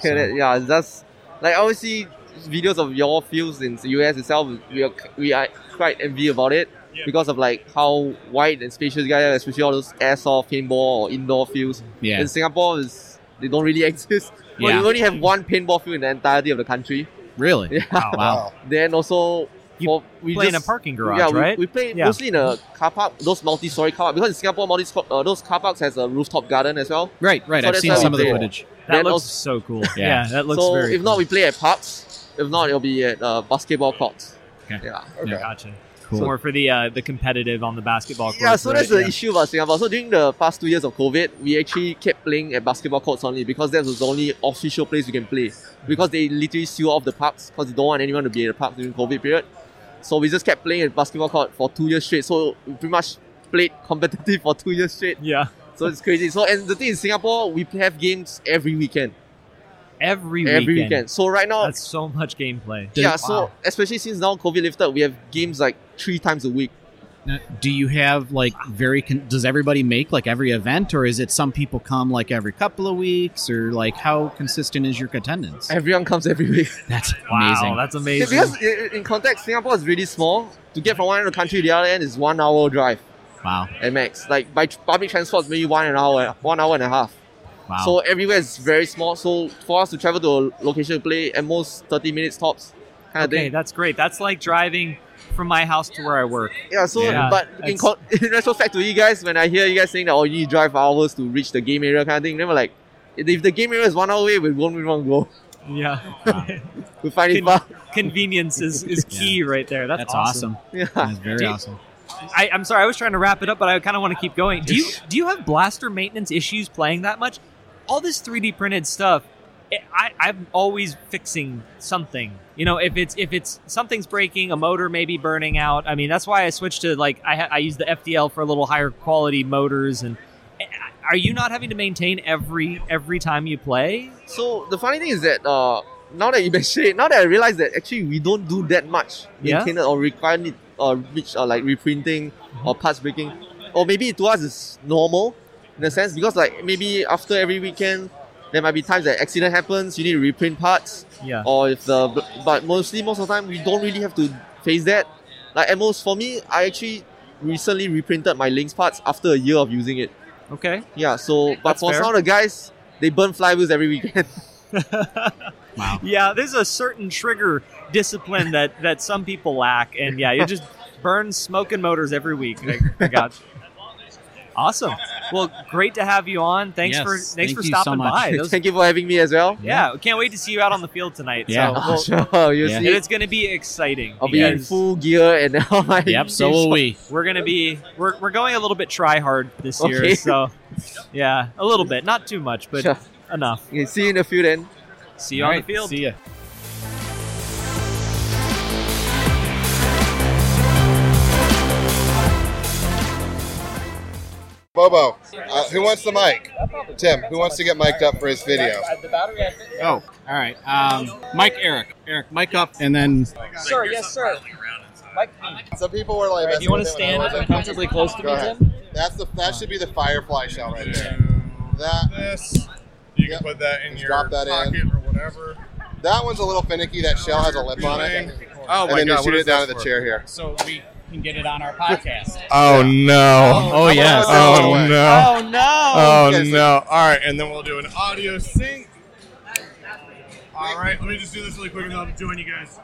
Speaker 9: yeah, that's like I always see videos of your fields in the US itself. We are we are quite envy about it because of like how wide and spacious you guys are, especially all those airsoft, paintball, or indoor fields.
Speaker 4: Yeah.
Speaker 9: In Singapore, is they don't really exist. Well,
Speaker 4: Yeah.
Speaker 9: you only have one paintball field in the entirety of the country.
Speaker 4: Really?
Speaker 9: Yeah.
Speaker 2: Oh,
Speaker 4: Wow.
Speaker 9: Then also.
Speaker 2: You
Speaker 9: for, we
Speaker 2: play in a parking garage,
Speaker 9: yeah, we,
Speaker 2: right?
Speaker 9: we play
Speaker 2: Yeah.
Speaker 9: mostly in a car park, those multi-story car park. Because in Singapore, multi uh, those car parks has a rooftop garden as well.
Speaker 4: Right, right.
Speaker 9: So
Speaker 4: I've
Speaker 9: that's
Speaker 4: seen some of the
Speaker 9: play.
Speaker 4: footage.
Speaker 2: that
Speaker 9: then
Speaker 2: looks
Speaker 9: also-
Speaker 2: so cool.
Speaker 4: Yeah.
Speaker 2: Yeah, that looks
Speaker 9: so
Speaker 2: very.
Speaker 9: if not,
Speaker 2: cool.
Speaker 9: we play at parks. If not, it'll be at uh, basketball courts.
Speaker 4: Okay.
Speaker 9: Yeah.
Speaker 4: Yeah.
Speaker 2: Gotcha.
Speaker 4: Cool.
Speaker 2: More for the uh, the competitive on the basketball court.
Speaker 9: Yeah, so that's the
Speaker 2: yeah.
Speaker 9: issue about Singapore. So during the past two years of COVID, we actually kept playing at basketball courts only because that was the only official place we can play. Because they literally seal off the parks because they don't want anyone to be at the park during COVID period. So we just kept playing at basketball court for two years straight. So we pretty much played competitive for two years straight.
Speaker 2: Yeah,
Speaker 9: So it's crazy. So and the thing in Singapore, we have games every weekend.
Speaker 2: every
Speaker 9: Every
Speaker 2: weekend.
Speaker 9: weekend. So right now,
Speaker 2: That's so much gameplay.
Speaker 9: yeah.
Speaker 2: Wow.
Speaker 9: So especially since now COVID lifted, we have games like three times a week.
Speaker 4: Now, do you have like very? Con- does everybody make like every event, or is it some people come like every couple of weeks, or like how consistent is your attendance?
Speaker 9: Everyone comes every week.
Speaker 4: That's
Speaker 2: wow,
Speaker 4: amazing.
Speaker 2: that's
Speaker 9: Yeah,
Speaker 2: amazing.
Speaker 9: because in context, Singapore is really small. To get from one end of the country to the other end is one hour drive
Speaker 4: wow,
Speaker 9: at max. Like by public transport, maybe one an hour, one hour and a half.
Speaker 4: wow.
Speaker 9: So everywhere is very small. So for us to travel to a location to play, at most thirty minutes tops, kind of
Speaker 2: okay,
Speaker 9: thing.
Speaker 2: that's great. That's like driving from my house to where I work.
Speaker 9: Yeah. So,
Speaker 2: Yeah,
Speaker 9: but in,
Speaker 2: that's-
Speaker 9: co- in retrospect to you guys, when I hear you guys saying that, oh, you drive hours to reach the game area, kind of thing, then we're like, if the game area is one hour away, we won't, we won't go.
Speaker 2: Yeah,
Speaker 9: We find it
Speaker 2: Con-
Speaker 9: far.
Speaker 2: convenience is, is key right there. That's,
Speaker 4: that's awesome.
Speaker 9: Yeah.
Speaker 4: That's very
Speaker 2: you-
Speaker 4: awesome.
Speaker 2: I, I'm sorry, I was trying to wrap it up, but I kind of want to keep going. Do you do you have blaster maintenance issues playing that much? All this 3D printed stuff, it, I, I'm always fixing something. You know, if it's if it's something's breaking, a motor may be burning out. I mean, that's why I switched to like I, ha- I use the FDL for a little higher quality motors. And eh, are you not having to maintain every every time you play?
Speaker 9: So the funny thing is that uh, now that you mention it, now that I realize that actually we don't do that much
Speaker 2: Yeah?
Speaker 9: maintenance or require it or which or like reprinting or parts breaking, or maybe to us it's normal in a sense because like maybe after every weekend there might be times that accident happens, you need to reprint parts,
Speaker 2: Yeah.
Speaker 9: or if the but mostly most of the time we don't really have to face that. Like at most for me, I actually recently reprinted my Lynx parts after a year of using it.
Speaker 2: Okay.
Speaker 9: Yeah, so but
Speaker 2: That's
Speaker 9: for
Speaker 2: fair.
Speaker 9: some of the guys, they burn flywheels every weekend. wow.
Speaker 2: Yeah, there's a certain trigger discipline that that some people lack, and yeah, you just burn smoking motors every week. I, I got you. Awesome. Well, great to have you on. Thanks
Speaker 4: Yes,
Speaker 2: for thanks
Speaker 4: thank
Speaker 2: for
Speaker 4: you so
Speaker 2: stopping by. Those-
Speaker 9: Thank you for having me as well.
Speaker 2: yeah, we can't wait to see you out on the field tonight.
Speaker 4: Yeah.
Speaker 2: Oh, so, uh, we'll-
Speaker 9: Sure, you
Speaker 4: Yeah.
Speaker 2: and
Speaker 9: see,
Speaker 2: it's going to be exciting.
Speaker 9: I'll be in full gear and all my.
Speaker 4: Yep, so will we.
Speaker 2: We're going to be we're, we're going a little bit try hard this year.
Speaker 9: Okay.
Speaker 2: So, yeah, a little bit, not too much, but
Speaker 9: Sure.
Speaker 2: enough.
Speaker 9: Okay, see you in a few then.
Speaker 2: See you on the field.
Speaker 4: See ya.
Speaker 3: Bobo, uh, who wants the mic? Tim, who wants to get mic'd up for his video?
Speaker 4: Oh, all right. Um, Mike, Eric, Eric, mic up, and then
Speaker 2: Sir, yes, sir.
Speaker 3: Mike, Some people were like,
Speaker 2: do you want to
Speaker 3: messing with it when I
Speaker 2: stand uncomfortably close to
Speaker 3: Go
Speaker 2: me,
Speaker 3: ahead.
Speaker 2: Tim?
Speaker 3: That's the that should be the firefly shell right there. That
Speaker 10: this. You
Speaker 3: Yep.
Speaker 10: can put that in
Speaker 3: Just
Speaker 10: your
Speaker 3: drop that in.
Speaker 10: pocket or whatever.
Speaker 3: that one's a little finicky. That shell has a lip on it.
Speaker 10: Oh
Speaker 3: and
Speaker 10: my
Speaker 3: then
Speaker 10: god!
Speaker 3: you shoot
Speaker 10: what
Speaker 3: it
Speaker 10: is
Speaker 3: down
Speaker 10: that
Speaker 3: at the
Speaker 10: for?
Speaker 3: chair here.
Speaker 11: so we can get it on our podcast.
Speaker 10: Oh no!
Speaker 4: oh yes,
Speaker 10: Oh
Speaker 3: way.
Speaker 10: Oh,
Speaker 2: oh, no!
Speaker 10: Oh
Speaker 3: no!
Speaker 10: Oh no! All right, and then we'll do an audio sync. All right, let me just do this really quick, and I'll join you guys.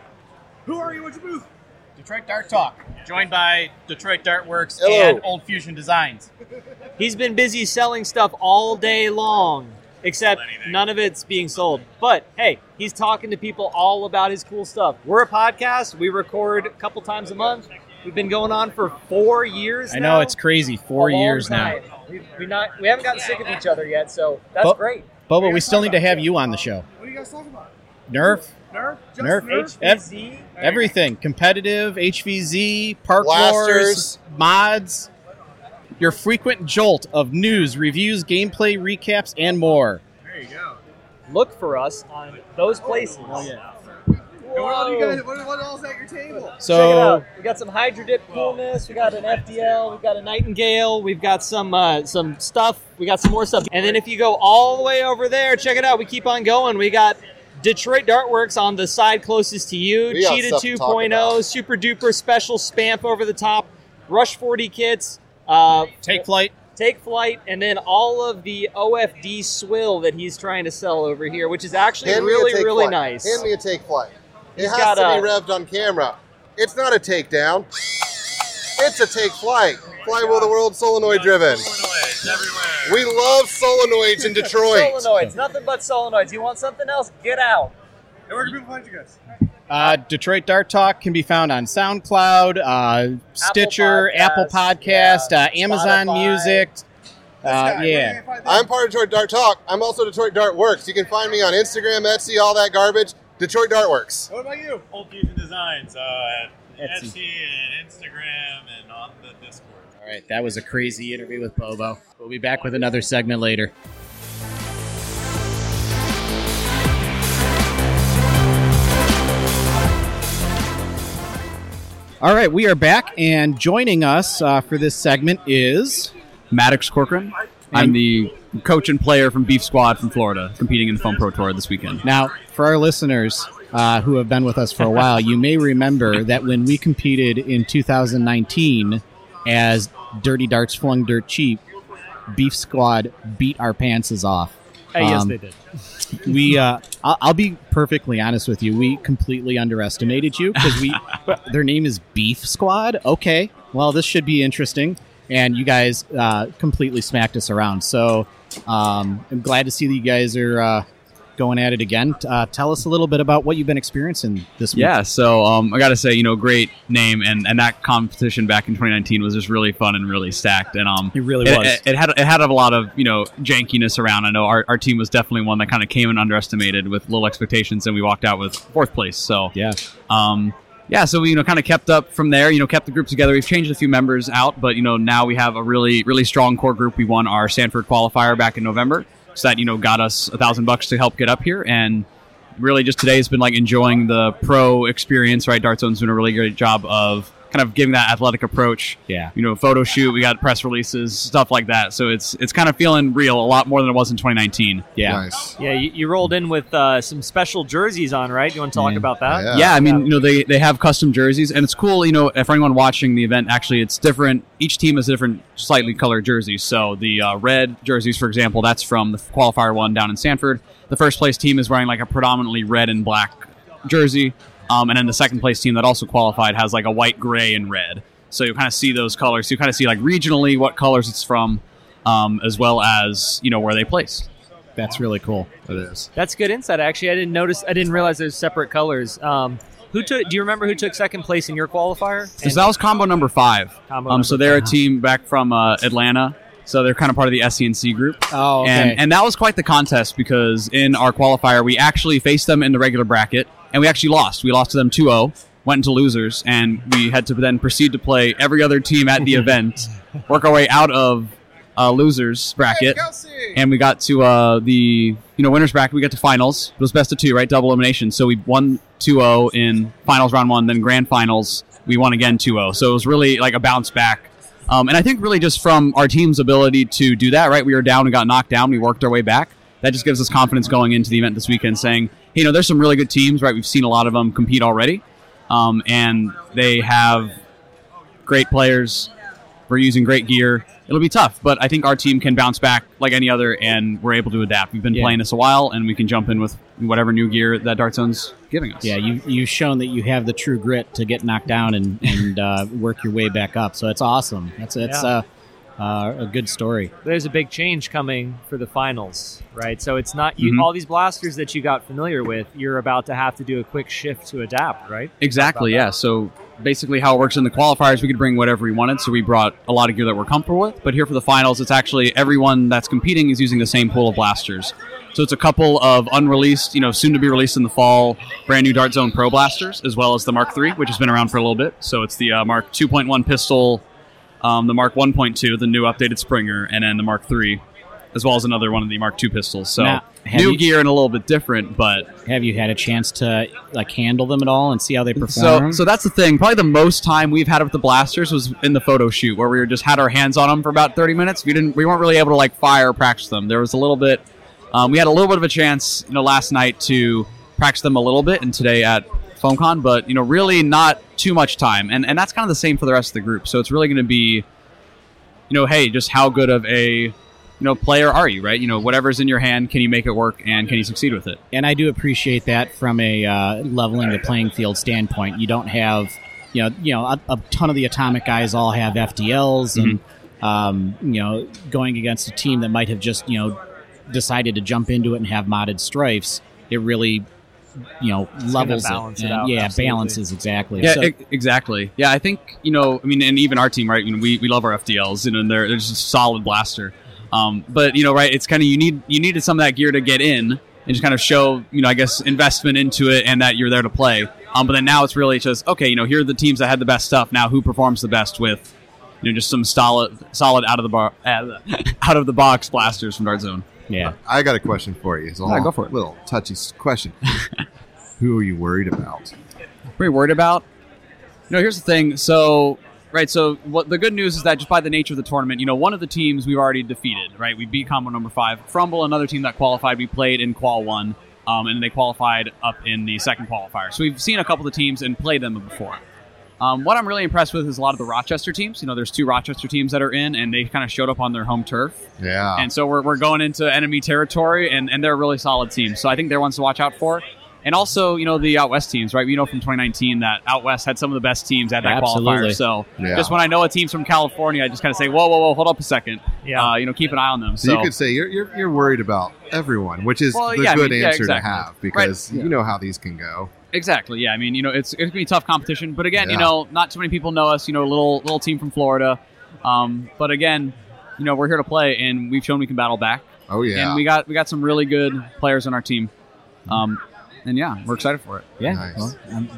Speaker 10: Who are you? What's your booth?
Speaker 11: Detroit Dart Talk, joined by Detroit Dartworks
Speaker 3: Hello.
Speaker 11: and Old Fusion Designs.
Speaker 2: He's been busy selling stuff all day long, except none of it's being sold. But hey, he's talking to people all about his cool stuff. We're a podcast. We record a couple times a month. We've been going on for four years.
Speaker 4: I
Speaker 2: now.
Speaker 4: know it's crazy. Four
Speaker 2: A long
Speaker 4: years now.
Speaker 2: We, we not we haven't gotten sick of each other yet, so that's
Speaker 4: But-
Speaker 2: great.
Speaker 4: Bobo, we still need to have you on the show.
Speaker 10: What are you guys talking about?
Speaker 4: Nerf,
Speaker 10: Nerf? Just
Speaker 4: Nerf.
Speaker 10: Nerf?
Speaker 2: HVZ.
Speaker 4: everything, competitive, HVZ, park
Speaker 3: Blasters.
Speaker 4: wars, mods. Your frequent jolt of news, reviews, gameplay recaps, and more.
Speaker 10: There you go.
Speaker 2: Look for us on those places. Oh yeah.
Speaker 10: And what all you guys? What, what all's at your table?
Speaker 2: Check it
Speaker 4: So
Speaker 2: out. We got some Hydra Dip coolness. We got an FDL. We've got a Nightingale. We've got some uh, some stuff. We got some more stuff. And then if you go all the way over there, check it out. We keep on going. We got Detroit Dartworks on the side closest to you.
Speaker 3: We
Speaker 2: Cheetah
Speaker 3: stuff to
Speaker 2: 2.0, super duper special spamp over the top, Rush 40 kits. Uh,
Speaker 4: take flight.
Speaker 2: Take flight, and then all of the OFD swill that he's trying to sell over here, which is actually
Speaker 3: Hand
Speaker 2: really, really
Speaker 3: flight.
Speaker 2: nice.
Speaker 3: Hand me a take flight. It has
Speaker 2: got
Speaker 3: to
Speaker 2: a-
Speaker 3: be revved on camera. It's not a takedown. It's a take flight. Flywheel the world solenoid driven.
Speaker 10: Solenoids everywhere.
Speaker 3: We love solenoids in Detroit.
Speaker 2: Solenoids, nothing but solenoids. You want something else? Get out.
Speaker 10: And where can people find you guys?
Speaker 4: Uh, Detroit Dart Talk can be found on SoundCloud, uh, Stitcher,
Speaker 2: Podcasts,
Speaker 4: Apple Podcast,
Speaker 2: yeah,
Speaker 4: uh, Amazon
Speaker 2: Spotify.
Speaker 4: Music. Uh, yeah.
Speaker 10: can I find that?
Speaker 3: I'm part of Detroit Dart Talk. I'm also Detroit Dart Works. You can find me on Instagram, Etsy, all that garbage. Detroit Dart Works.
Speaker 10: What about you? Old Fusion Designs uh, at
Speaker 4: Etsy.
Speaker 10: Etsy and Instagram and on the Discord.
Speaker 4: All right, that was a crazy interview with Bobo. We'll be back with another segment later. All right, we are back, and joining us uh, for this segment is
Speaker 12: Maddox Corcoran. I'm the coach and player from Beef Squad from Florida, competing in the Foam Pro Tour this weekend.
Speaker 4: Now, for our listeners uh, who have been with us for a while, you may remember that when we competed in 2019 as Dirty Darts Flung Dirt Cheap, Beef Squad beat our pantses off.
Speaker 2: Hey, yes,
Speaker 4: Um,
Speaker 2: they did.
Speaker 4: we uh I'll, I'll be perfectly honest with you we completely underestimated you because we their name is beef squad okay well this should be interesting and you guys uh completely smacked us around so um i'm glad to see that you guys are uh going at it again uh tell us a little bit about what you've been experiencing this week
Speaker 12: Yeah, so um, I got to say, you know, great name, and, and that competition back in 2019 was just really fun and really stacked, and um,
Speaker 2: It really
Speaker 12: it,
Speaker 2: was.
Speaker 12: It, it had it had a lot of you know jankiness around. I know our, our team was definitely one that kind of came in underestimated with little expectations, and we walked out with fourth place. So
Speaker 4: yeah
Speaker 12: um, yeah, so we you know kind of kept up from there. You know, kept the group together. We've changed a few members out, but you know now we have a really really strong core group. We won our Sanford qualifier back in November, so that you know got us a thousand bucks to help get up here. And really, just today has been like enjoying the pro experience. Right, Dart Zone's doing a really great job of kind of giving that athletic approach.
Speaker 4: Yeah.
Speaker 12: You know, photo shoot. We got press releases, stuff like that. So it's it's kind of feeling real a lot more than it was in 2019.
Speaker 4: Yeah.
Speaker 2: Yeah, you, you rolled in with uh, some special jerseys on, right? You want to talk
Speaker 12: Yeah.
Speaker 2: about that?
Speaker 12: Yeah, I mean, you know, they, they have custom jerseys, and it's cool. You know, for anyone watching the event, actually, it's different. Each team has a different, slightly colored jerseys. So the uh, red jerseys, for example, that's from the qualifier one down in Sanford. The first place team is wearing like a predominantly red and black jersey, um, and then the second place team that also qualified has like a white, gray, and red. So you kind of see those colors. So you kind of see like regionally what colors it's from, um, as well as you know where they place.
Speaker 4: That's really cool.
Speaker 3: It is.
Speaker 2: That's good insight. Actually, I didn't notice. I didn't realize there's separate colors. Um, who took? Do you remember who took second place in your qualifier?
Speaker 12: So that was combo number five.
Speaker 2: Combo
Speaker 12: um, so they're a team back from uh, Atlanta. So they're kind of part of the SCNC group.
Speaker 4: Oh, okay.
Speaker 12: and, and that was quite the contest because in our qualifier, we actually faced them in the regular bracket, and we actually lost. We lost to them 2 0, went into losers, and we had to then proceed to play every other team at the event, work our way out of uh, losers bracket, and we got to uh, the you know winners bracket. We got to finals. It was best of two, right? Double elimination. So we won 2-0 in finals round one. Then grand finals, we won again 2-0. So it was really like a bounce back. Um, and I think really just from our team's ability to do that, right? We were down and got knocked down. We worked our way back. That just gives us confidence going into the event this weekend, saying, hey, you know, there's some really good teams, right? We've seen a lot of them compete already, um, and they have great players. We're using great gear. It'll be tough, but I think our team can bounce back like any other, and we're able to adapt. We've been
Speaker 4: Yeah.
Speaker 12: playing this a while, and we can jump in with whatever new gear that Dart Zone's giving us.
Speaker 4: Yeah, you you've shown that you have the true grit to get knocked down and and uh, work your way back up. So it's awesome. That's it's
Speaker 2: Yeah.
Speaker 4: uh, uh, a good story.
Speaker 2: There's a big change coming for the finals, right? So it's not you.
Speaker 12: Mhm.
Speaker 2: All these blasters that you got familiar with. You're about to have to do a quick shift to adapt, right?
Speaker 12: Exactly, yeah. So basically, how it works in the qualifiers, we could bring whatever we wanted. So we brought a lot of gear that we're comfortable with. But here for the finals, it's actually everyone that's competing is using the same pool of blasters. So it's a couple of unreleased, you know, soon to be released in the fall, brand new Dart Zone Pro blasters, as well as the Mark III, which has been around for a little bit. So it's the uh, Mark 2.1 pistol, um, the Mark 1.2, the new updated Springer, and then the Mark III, as well as another one of the Mark II pistols. So
Speaker 4: Now, have
Speaker 12: new
Speaker 4: you-
Speaker 12: gear and a little bit different, but
Speaker 4: Have you had a chance to like handle them at all and see how they perform?
Speaker 12: so, so that's the thing. Probably the most time we've had with the blasters was in the photo shoot, where we were just had our hands on them for about thirty minutes. We didn't, we weren't really able to like fire or practice them. There was a little bit. Um, we had a little bit of a chance, you know, last night to practice them a little bit, and today at FoamCon, but you know, really not too much time. And and that's kind of the same for the rest of the group. So it's really going to be, you know, hey, just how good of a you know player are you, right? You know, whatever's in your hand, can you make it work, and can you succeed with it?
Speaker 4: and I do appreciate that from a uh, leveling the playing field standpoint. You don't have, you know, you know, a, a ton of the atomic guys all have FDLs, and um, you know, going against a team that might have just you know decided to jump into it and have modded Stryfes, it really, you know,
Speaker 2: gonna
Speaker 4: levels
Speaker 2: it
Speaker 4: and,
Speaker 2: out,
Speaker 4: Yeah,
Speaker 2: absolutely.
Speaker 4: balances exactly.
Speaker 12: Yeah,
Speaker 4: So-
Speaker 12: e- exactly. Yeah, I think you know. I mean, and even our team, right? You know, we, we love our FDLs, you know, and they're they're just a solid blaster. Um, but you know, right? It's kind of you need you needed some of that gear to get in and just kind of show you know, I guess investment into it and that you're there to play. Um, but then now it's really just okay. You know, here are the teams that had the best stuff. Now, who performs the best with you know just some solid solid out of the bar out of the box blasters from Dart Zone.
Speaker 4: Yeah.
Speaker 3: I got a question for you. It's a
Speaker 12: Yeah, go for it.
Speaker 3: little touchy question. Who are you worried about?
Speaker 12: pretty worried about. You know, here's the thing. So, right. So, what the good news is that just by the nature of the tournament, you know, one of the teams we've already defeated. Right, we beat combo number five. Frumble, another team that qualified, we played in qual one, um, and they qualified up in the second qualifier. So we've seen a couple of teams and played them before. Um, what I'm really impressed with is a lot of the Rochester teams. You know, there's two Rochester teams that are in, and they kind of showed up on their home turf.
Speaker 3: Yeah.
Speaker 12: And so we're, we're going into enemy territory, and, and they're a really solid team. So I think they're ones to watch out for. And also, you know, the out west teams, right? We know from 2019 that out west had some of the best teams at that
Speaker 4: Absolutely.
Speaker 12: qualifier. So
Speaker 3: Yeah.
Speaker 12: just when I know a team's from California, I just kind of say, whoa, whoa, whoa, hold up a second.
Speaker 2: Yeah.
Speaker 12: Uh, you know, keep an eye on them.
Speaker 3: So,
Speaker 12: So,
Speaker 3: you could say you're, you're you're worried about everyone, which is
Speaker 12: Well,
Speaker 3: the
Speaker 12: yeah, I
Speaker 3: good
Speaker 12: mean, yeah,
Speaker 3: answer
Speaker 12: exactly.
Speaker 3: to have
Speaker 12: Right,
Speaker 3: because
Speaker 12: yeah.
Speaker 3: you know how these can go.
Speaker 12: exactly, yeah. I mean, you know, it's it's gonna be tough competition, but again, you know, not too many people know us. You know, a little little team from Florida, um, but again, you know, we're here to play, and we've shown we can battle back.
Speaker 3: Oh yeah.
Speaker 12: and we got we got some really good players on our team. Um, and yeah, we're excited for it.
Speaker 4: Yeah. Well, um,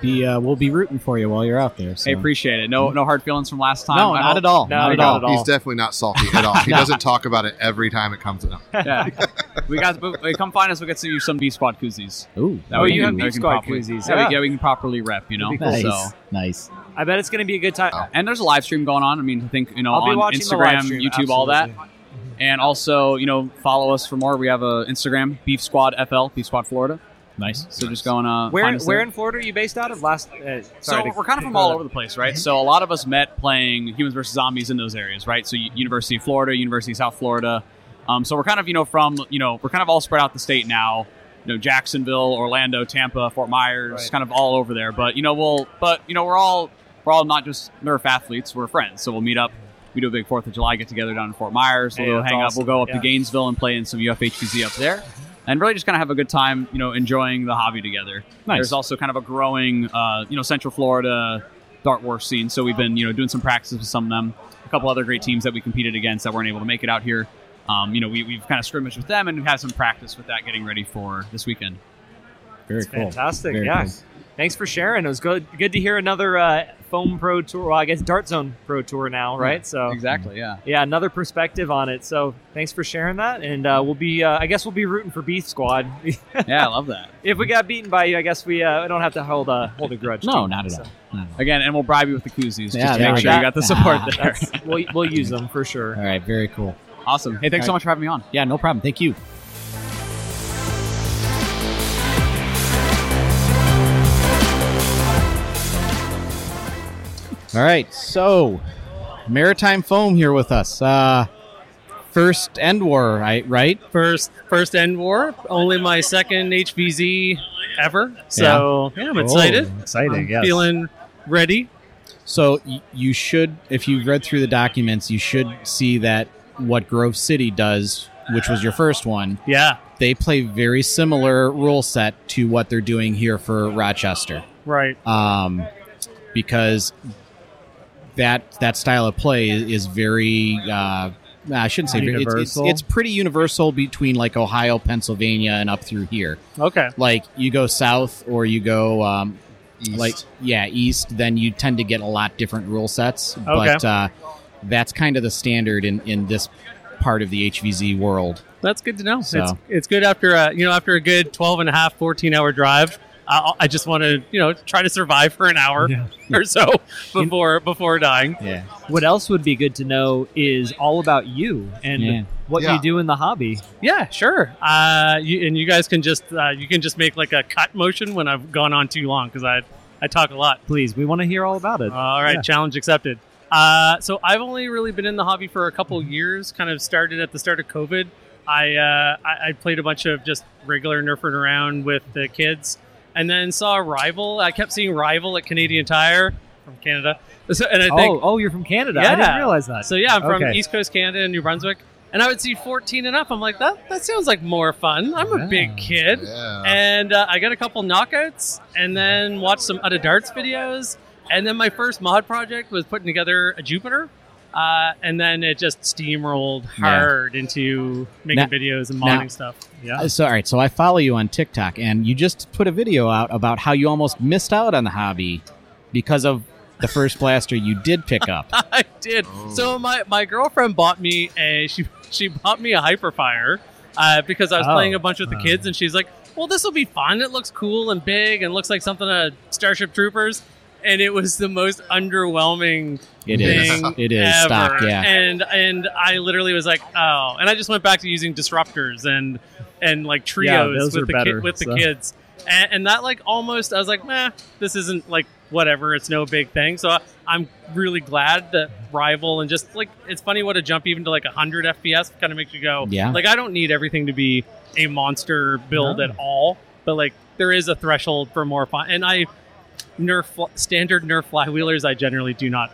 Speaker 4: be uh, we'll be rooting for you while you're out there. So.
Speaker 12: I appreciate it. No, no hard feelings from last time.
Speaker 4: No, not at all. Not at all.
Speaker 3: He's definitely not salty at all. He
Speaker 12: No.
Speaker 3: doesn't talk about it every time it comes up.
Speaker 12: yeah, we got. but- but come find us. We'll get you some Beef Squad koozies.
Speaker 4: Ooh.
Speaker 12: That
Speaker 11: Oh,
Speaker 12: we
Speaker 11: you
Speaker 12: can-
Speaker 11: have
Speaker 12: we
Speaker 11: Beef
Speaker 12: can
Speaker 11: Squad
Speaker 12: properly-
Speaker 11: koozies,
Speaker 12: Yeah,
Speaker 11: yeah.
Speaker 12: We, yeah, we can properly rep. You know,
Speaker 11: That'd
Speaker 12: so
Speaker 4: nice.
Speaker 11: I bet it's going to be a good time.
Speaker 12: and there's a live stream going on. I mean, I think you know
Speaker 11: I'll
Speaker 12: on
Speaker 11: watching
Speaker 12: Instagram,
Speaker 11: stream,
Speaker 12: YouTube, all that. And also, you know, follow us for more. We have a Instagram, Beef Squad FL, Beef Squad Florida.
Speaker 4: Nice.
Speaker 12: So just going and uh,
Speaker 11: Where where in Florida are you based out of? Last. Uh,
Speaker 12: So
Speaker 11: sorry to-
Speaker 12: we're kind of from all over the place, right? So a lot of us met playing Humans versus Zombies in those areas, right? So University of Florida, University of South Florida. Um, so we're kind of you know from you know we're kind of all spread out the state now. You know Jacksonville, Orlando, Tampa, Fort Myers,
Speaker 11: Right.
Speaker 12: kind of all over there. But you know we'll but you know we're all we're all not just Nerf athletes. We're friends, so we'll meet up. We do a big Fourth of July get together down in Fort Myers. We'll
Speaker 11: Hey,
Speaker 12: go hang
Speaker 11: awesome.
Speaker 12: up. We'll go up
Speaker 11: Yeah.
Speaker 12: to Gainesville and play in some UF HVZ up there, and really just kind of have a good time. You know, enjoying the hobby together.
Speaker 4: Nice.
Speaker 12: There's also kind of a growing, uh, you know, Central Florida Dart War scene. So we've been, you know, doing some practices with some of them. A couple other great teams that we competed against that weren't able to make it out here. Um, you know, we, we've kind of scrimmaged with them and we've had some practice with that, getting ready for this weekend.
Speaker 4: Very
Speaker 11: It's
Speaker 4: cool.
Speaker 11: Fantastic.
Speaker 4: Very
Speaker 11: yeah.
Speaker 4: cool.
Speaker 11: Thanks for sharing. It was good. Good to hear another uh, foam pro tour. Well, I guess Dart Zone pro tour now, right? So
Speaker 12: exactly, yeah,
Speaker 11: yeah, another perspective on it. So thanks for sharing that, and uh, we'll be. Uh, I guess we'll be rooting for Beef Squad.
Speaker 12: Yeah, I love that.
Speaker 11: if we got beaten by you, I guess we uh, don't have to hold a hold a grudge.
Speaker 12: No,
Speaker 11: to you.
Speaker 12: not at all. Again, and we'll bribe you with the koozies
Speaker 4: Yeah,
Speaker 12: just to make sure
Speaker 4: go.
Speaker 12: you got the support there.
Speaker 11: we'll we'll use them for sure.
Speaker 4: All right. Very cool.
Speaker 12: Awesome. Hey, thanks so
Speaker 4: All right.
Speaker 12: much for having me on.
Speaker 4: Yeah, no problem. Thank you. All right, so Maritime Foam here with us. Uh, first End War, right? Right?
Speaker 13: First, first End War. Only my second HVZ ever. So yeah, I'm excited.
Speaker 4: Oh, exciting, yes.
Speaker 13: Feeling ready.
Speaker 4: So y- you should, if you've read through the documents, you should see that what Grove City does, which was your first one.
Speaker 13: Yeah.
Speaker 4: They play very similar rule set to what they're doing here for Rochester.
Speaker 13: Right.
Speaker 4: um, because that that style of play is, is very. Uh, I shouldn't say very- it's, it's,
Speaker 13: Universal?
Speaker 4: it's pretty universal between like Ohio, Pennsylvania, and up through here.
Speaker 13: Okay.
Speaker 4: Like you go south or you go um, like yeah east, then you tend to get a lot different rule sets. But
Speaker 13: Okay.
Speaker 4: uh, that's kind of the standard in in this part of the HVZ world.
Speaker 13: That's good to know.
Speaker 4: So-
Speaker 13: It's, it's good after a, you know after a good 12 and a half, 14 hour drive. I, I just want to you know try to survive for an hour or so before before dying.
Speaker 4: Yeah.
Speaker 11: What else would be good to know is all about you and
Speaker 13: Yeah.
Speaker 11: what
Speaker 13: Yeah.
Speaker 11: you do in the hobby.
Speaker 13: Yeah, sure. Uh, you, and you guys can just uh, you can just make like a cut motion when I've gone on too long because I I talk a lot.
Speaker 11: Please, we want to hear all about it.
Speaker 13: All right,
Speaker 11: Yeah.
Speaker 13: challenge accepted. Uh, so I've only really been in the hobby for a couple years. Kind of started at the start of COVID. I, uh, I I played a bunch of just regular nerfing around with the kids, and then saw Rival. I kept seeing Rival at Canadian Tire from Canada, so, and I think
Speaker 11: oh, oh, you're from Canada. Yeah. I didn't realize that.
Speaker 13: so yeah, I'm from
Speaker 11: Okay.
Speaker 13: East Coast Canada and New Brunswick. And I would see 14 and up. I'm like, that that sounds like more fun. I'm a big kid. And uh, I got a couple knockouts and then watched some Out of Darts videos. And then my first mod project was putting together a Jupiter. Uh, and then it just steamrolled
Speaker 4: Yeah.
Speaker 13: hard into making
Speaker 4: Now-
Speaker 13: videos and
Speaker 4: now-
Speaker 13: modding stuff. Yeah.
Speaker 4: Uh, So, all right. So I follow you on TikTok, and you just put a video out about how you almost missed out on the hobby because of the first blaster you did pick up.
Speaker 13: I did. So my, my girlfriend bought me a she she bought me a hyperfire uh, because I was
Speaker 4: Oh.
Speaker 13: playing a bunch with the kids, and she's like, "Well, this will be fun. It looks cool and big, and looks like something of Starship Troopers." And it was the most underwhelming
Speaker 4: It is.
Speaker 13: thing
Speaker 4: It is
Speaker 13: ever.
Speaker 4: stock, yeah.
Speaker 13: And and I literally was like, "Oh!" And I just went back to using disruptors and and like
Speaker 11: Yeah,
Speaker 13: trios
Speaker 11: those
Speaker 13: with the
Speaker 11: better,
Speaker 13: ki- with the kids. And, and that like almost I was like, "Meh, this isn't like whatever. It's no big thing." So I, I'm really glad that Rival and just like it's funny what a jump even to like 100 FPS kind of makes you go.
Speaker 4: Yeah.
Speaker 13: Like I don't need everything to be a monster build
Speaker 11: No.
Speaker 13: at all, but like there is a threshold for more fun. And I nerf standard nerf flywheelers I generally do not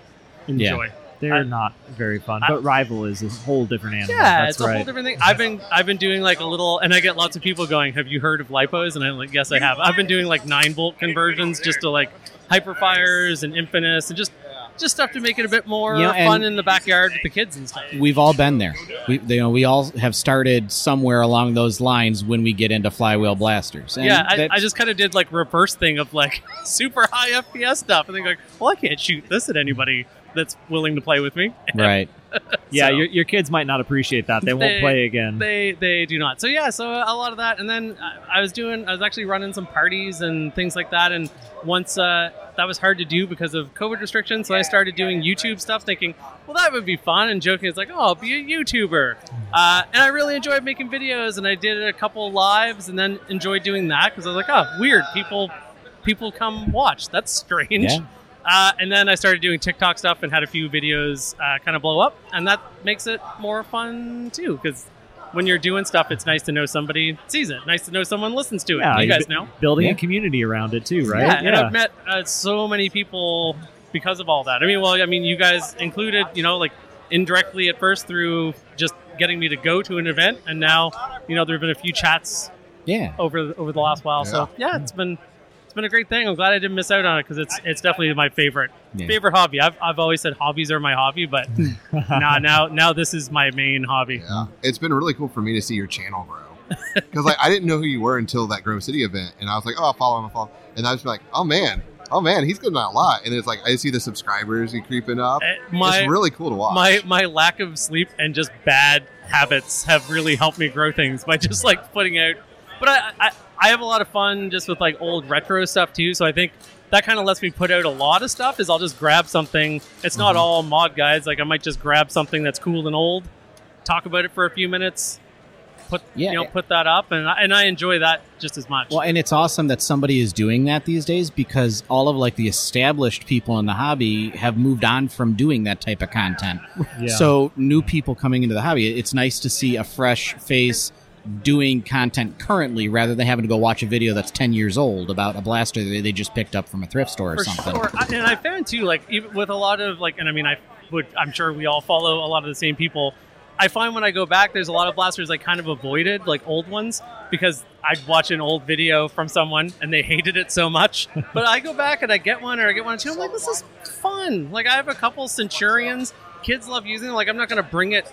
Speaker 13: enjoy.
Speaker 11: They're
Speaker 13: I-
Speaker 11: not very fun.
Speaker 13: I-
Speaker 11: but Rival is a whole different animal.
Speaker 13: Yeah,
Speaker 11: That's
Speaker 13: it's a
Speaker 11: right.
Speaker 13: whole different thing. I've been I've been doing like a little, and I get lots of people going, "Have you heard of lipos?" And I'm like, "Yes, I have." I've been doing like nine volt conversions just to like hyperfires and Infinus, and just just stuff to make it a bit more
Speaker 4: You know,
Speaker 13: fun in the backyard with the kids and stuff.
Speaker 4: We've all been there. We, you know, we all have started somewhere along those lines when we get into flywheel blasters. And
Speaker 13: yeah, I, I just kind of did like reverse thing of like super high FPS stuff, and then like, well, I can't shoot this at anybody that's willing to play with me.
Speaker 4: right.
Speaker 11: Yeah,
Speaker 13: So-
Speaker 11: your, your kids might not appreciate that. They, won't
Speaker 13: They-
Speaker 11: play again.
Speaker 13: They they do not. So yeah, so a lot of that, and then I I was doing, I was actually running some parties and things like that, and once uh, that was hard to do because of COVID restrictions, so I started doing YouTube stuff, thinking, well, that would be fun, and joking, it's like, oh, I'll be a YouTuber, uh, and I really enjoyed making videos, and I did a couple lives, and then enjoyed doing that because I was like, oh, weird, people people come watch, that's strange.
Speaker 4: Yeah.
Speaker 13: Uh, and then I started doing TikTok stuff and had a few videos uh, kind of blow up, and that makes it more fun too. Because when you're doing stuff, it's nice to know somebody sees it. Nice to know someone listens to it.
Speaker 11: yeah,
Speaker 13: you guys
Speaker 11: bu-
Speaker 13: know.
Speaker 11: building
Speaker 4: Yeah.
Speaker 11: a community around it too, right?
Speaker 13: Yeah, and I've met uh, so many people because of all that. I mean, well, I mean, you guys included, you know, like indirectly at first through just getting me to go to an event, and now, you know, there have been a few chats
Speaker 4: Yeah.
Speaker 13: over the, over the last while. So yeah, it's been it's been a great thing. I'm glad I didn't miss out on it because it's it's definitely my favorite
Speaker 4: Yeah.
Speaker 13: favorite hobby. I've, I've always said hobbies are my hobby, but nah, now now this is my main hobby.
Speaker 3: Yeah, it's been really cool for me to see your channel grow. Because like I didn't know who you were until that Grove City event, and I was like, oh, I'll follow him, I'll follow. And I was like, oh man, oh man, he's getting a lot. And it's like I see the subscribers creeping up.
Speaker 13: Eh, my-
Speaker 3: it's really cool to watch.
Speaker 13: My my lack of sleep and just bad habits have really helped me grow things by just like putting out. But I I, I have a lot of fun just with like old retro stuff too. So I think that kind of lets me put out a lot of stuff. Is I'll just grab something. It's not mm-hmm. all mod guides. Like I might just grab something that's cool and old, talk about it for a few minutes, put
Speaker 4: Yeah.
Speaker 13: you know put that up, and I, and I enjoy that just as much.
Speaker 4: Well, and it's awesome that somebody is doing that these days because all of like the established people in the hobby have moved on from doing that type of content.
Speaker 11: Yeah.
Speaker 4: So new people coming into the hobby, it's nice to see a fresh face doing content currently rather than having to go watch a video that's 10 years old about a blaster that they just picked up from a thrift store or
Speaker 13: for
Speaker 4: something.
Speaker 13: sure. I, and I found too, like even with a lot of like, and I mean, I would, I'm sure we all follow a lot of the same people. I find when I go back, there's a lot of blasters I kind of avoided, like old ones, because I'd watch an old video from someone and they hated it so much. but I go back and I get one or I get one or two. I'm like, this is fun. Like I have a couple Centurions. Kids love using them. Like I'm not going to bring it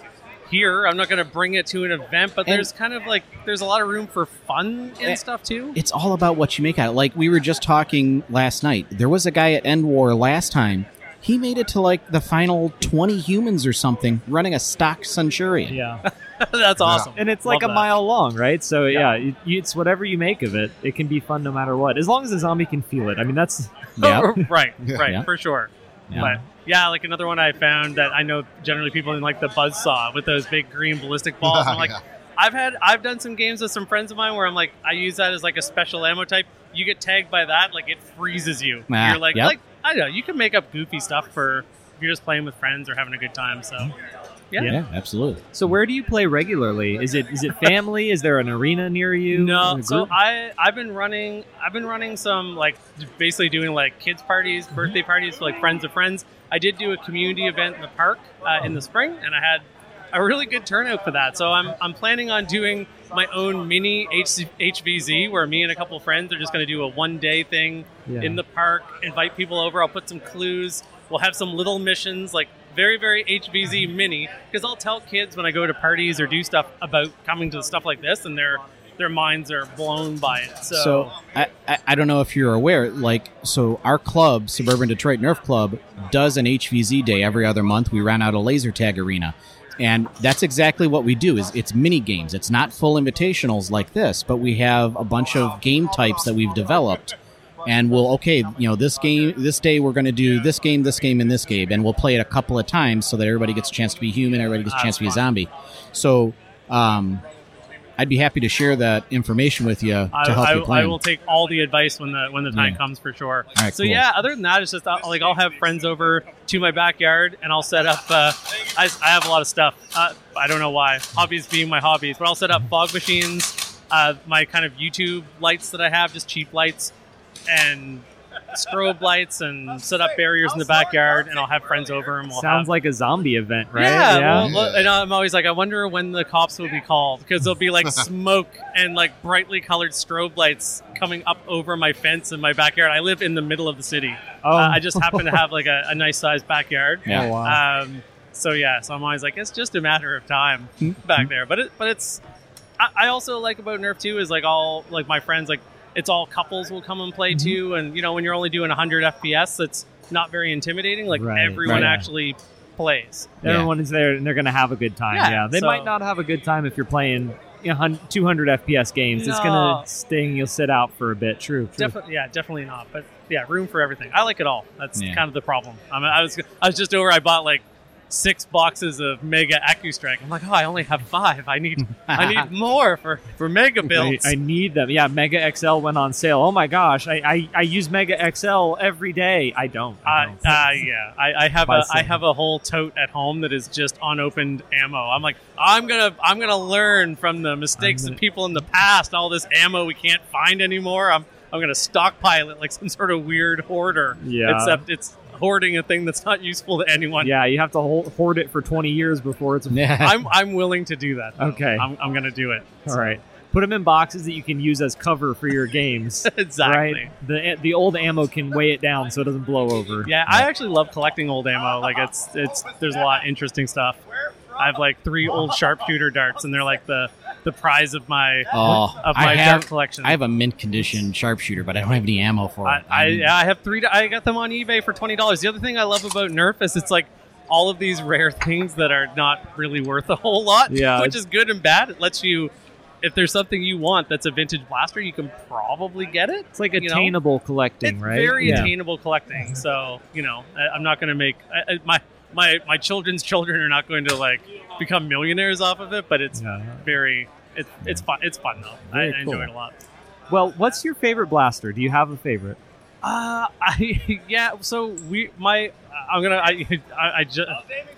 Speaker 13: here. I'm not going to bring it to an event, but
Speaker 4: And-
Speaker 13: there's kind of like there's a lot of room for fun and
Speaker 4: Eh,
Speaker 13: stuff too.
Speaker 4: It's all about what you make out. Like we were just talking last night. There was a guy at End War last time. He made it to like the final 20 humans or something running a stock Centurion.
Speaker 11: Yeah.
Speaker 13: That's awesome.
Speaker 11: And it's like
Speaker 13: Love
Speaker 11: a
Speaker 13: that.
Speaker 11: mile long, right? So yeah,
Speaker 13: Yeah.
Speaker 11: it- you, it's whatever you make of it. It can be fun no matter what, as long as the zombie can feel it. I mean, that's
Speaker 13: right, right,
Speaker 11: Yeah.
Speaker 13: for sure.
Speaker 11: Yeah.
Speaker 13: But yeah, like another one I found that I know generally people in like the buzz saw with those big green ballistic balls. I'm like,
Speaker 3: Yeah.
Speaker 13: I've had I've done some games with some friends of mine where I'm like, I use that as like a special ammo type. You get tagged by that, like it freezes you.
Speaker 4: Ah,
Speaker 13: You're like,
Speaker 4: yep.
Speaker 13: like I don't know, you can make up goofy stuff for if you're just playing with friends or having a good time. So yeah. yeah.
Speaker 4: absolutely.
Speaker 11: So where do you play regularly? Is it is it family? is there an arena near you?
Speaker 13: No, so? I I've been running I've been running some like basically doing like kids parties,
Speaker 11: Mm-hmm.
Speaker 13: birthday parties for like friends of friends. I did do a community event in the park uh, in the spring, and I had a really good turnout for that. So I'm I'm planning on doing my own mini H- HVZ where me and a couple of friends are just going to do a one day thing
Speaker 11: Yeah.
Speaker 13: in the park, invite people over. I'll put some clues. We'll have some little missions like very very HVZ mini because I'll tell kids when I go to parties or do stuff about coming to stuff like this, and their their minds are blown by it. So,
Speaker 4: So I, I, I don't know if you're aware, like, so our club, Suburban Detroit Nerf Club, does an HVZ day every other month. We run out a laser tag arena. And that's exactly what we do is it's mini games. It's not full invitationals like this, but we have a bunch of game types that we've developed. And we'll okay, you know, this game this day we're gonna do this game, this game, and this game, and we'll play it a couple of times so that everybody gets a chance to be human, everybody gets a chance to be a zombie. So um I'd be happy to share that information with you to
Speaker 13: I,
Speaker 4: help
Speaker 13: I,
Speaker 4: you plan.
Speaker 13: I will take all the advice when the when the time
Speaker 4: Yeah.
Speaker 13: comes for sure.
Speaker 4: Right,
Speaker 13: so
Speaker 4: cool.
Speaker 13: yeah, other than that, it's just like I'll have friends over to my backyard and I'll set up. Uh, I, I have a lot of stuff. Uh, I don't know why hobbies being my hobbies, but I'll set up fog machines. Uh, my kind of YouTube lights that I have, just cheap lights, and strobe lights and set up barriers in the backyard, and I'll have friends over and we'll
Speaker 2: Sounds
Speaker 13: have.
Speaker 2: like a zombie event, right?
Speaker 13: Yeah, well, well, and I'm always like, I wonder when the cops will be called because there'll be like smoke and like brightly colored strobe lights coming up over my fence in my backyard. I live in the middle of the city.
Speaker 2: Oh.
Speaker 13: Uh, I just happen to have like a, a nice sized backyard.
Speaker 2: Yeah. Oh, wow.
Speaker 13: Um, so yeah, so I'm always like, it's just a matter of time
Speaker 2: Mm-hmm.
Speaker 13: back there. But it, but it's, I, I also like about Nerf too is like all like my friends like it's all couples will come and play
Speaker 2: Mm-hmm.
Speaker 13: too, and you know when you're only doing 100 FPS, that's not very intimidating. Like
Speaker 2: Right,
Speaker 13: everyone
Speaker 2: right.
Speaker 13: actually plays.
Speaker 2: Everyone is there and they're going to have a good time.
Speaker 13: Yeah,
Speaker 2: Yeah, they
Speaker 13: so-
Speaker 2: might not have a good time if you're playing you know, hun- 200 FPS games. It's going to sting. You'll sit out for a bit. True. true.
Speaker 13: Definitely, yeah, definitely not. But yeah, room for everything. I like it all. That's
Speaker 2: Yeah.
Speaker 13: kind of the problem. I, mean, I was I was just over. I bought like six boxes of Mega AccuStrike. I'm like, oh, I only have five. I need I need more for for Mega
Speaker 2: I,
Speaker 13: builds.
Speaker 2: I need them. Yeah, Mega XL went on sale. Oh my gosh, I, I, I use Mega XL every day. I don't. I
Speaker 13: Uh,
Speaker 2: don't.
Speaker 13: uh, yeah, I, I have
Speaker 2: Buy
Speaker 13: a I have a whole tote at home that is just unopened ammo. I'm like, I'm gonna I'm gonna learn from the mistakes of people in the past. All this ammo we can't find anymore. I'm I'm gonna stockpile it like some sort of weird hoarder.
Speaker 2: Yeah.
Speaker 13: Except it's hoarding a thing that's not useful to anyone.
Speaker 2: yeah, you have to hold, hoard it for 20 years before it's.
Speaker 13: I'm I'm willing to do that. though.
Speaker 2: Okay.
Speaker 13: I'm, I'm gonna do it.
Speaker 2: All right. Put them in boxes that you can use as cover for your games.
Speaker 13: Exactly.
Speaker 2: Right? The the old ammo can weigh it down so it doesn't blow over.
Speaker 13: Yeah, I actually love collecting old ammo. Like it's it's there's a lot of interesting stuff. I have like three old sharpshooter darts, and they're like the the prize of my
Speaker 4: Oh,
Speaker 13: of my
Speaker 4: I have
Speaker 13: dart collection.
Speaker 4: I have a mint condition sharpshooter, but I don't have any ammo for it.
Speaker 13: I, yeah, I have three. I got them on eBay for twenty dollars. The other thing I love about Nerf is it's like all of these rare things that are not really worth a whole lot.
Speaker 2: Yeah,
Speaker 13: which is good and bad. It lets you, if there's something you want that's a vintage blaster, you can probably get it.
Speaker 2: It's like
Speaker 13: you know?
Speaker 2: attainable collecting,
Speaker 13: It's
Speaker 2: right?
Speaker 13: very
Speaker 2: Yeah.
Speaker 13: attainable collecting. So you know, I, I'm not going to make I, I, my my my children's children are not going to like become millionaires off of it. But it's very it's it's fun. It's fun though. I,
Speaker 2: Very
Speaker 13: I enjoy
Speaker 2: cool.
Speaker 13: it a lot.
Speaker 2: Well, what's your favorite blaster? Do you have a favorite?
Speaker 13: Uh, I yeah. So we my I'm gonna I I, I just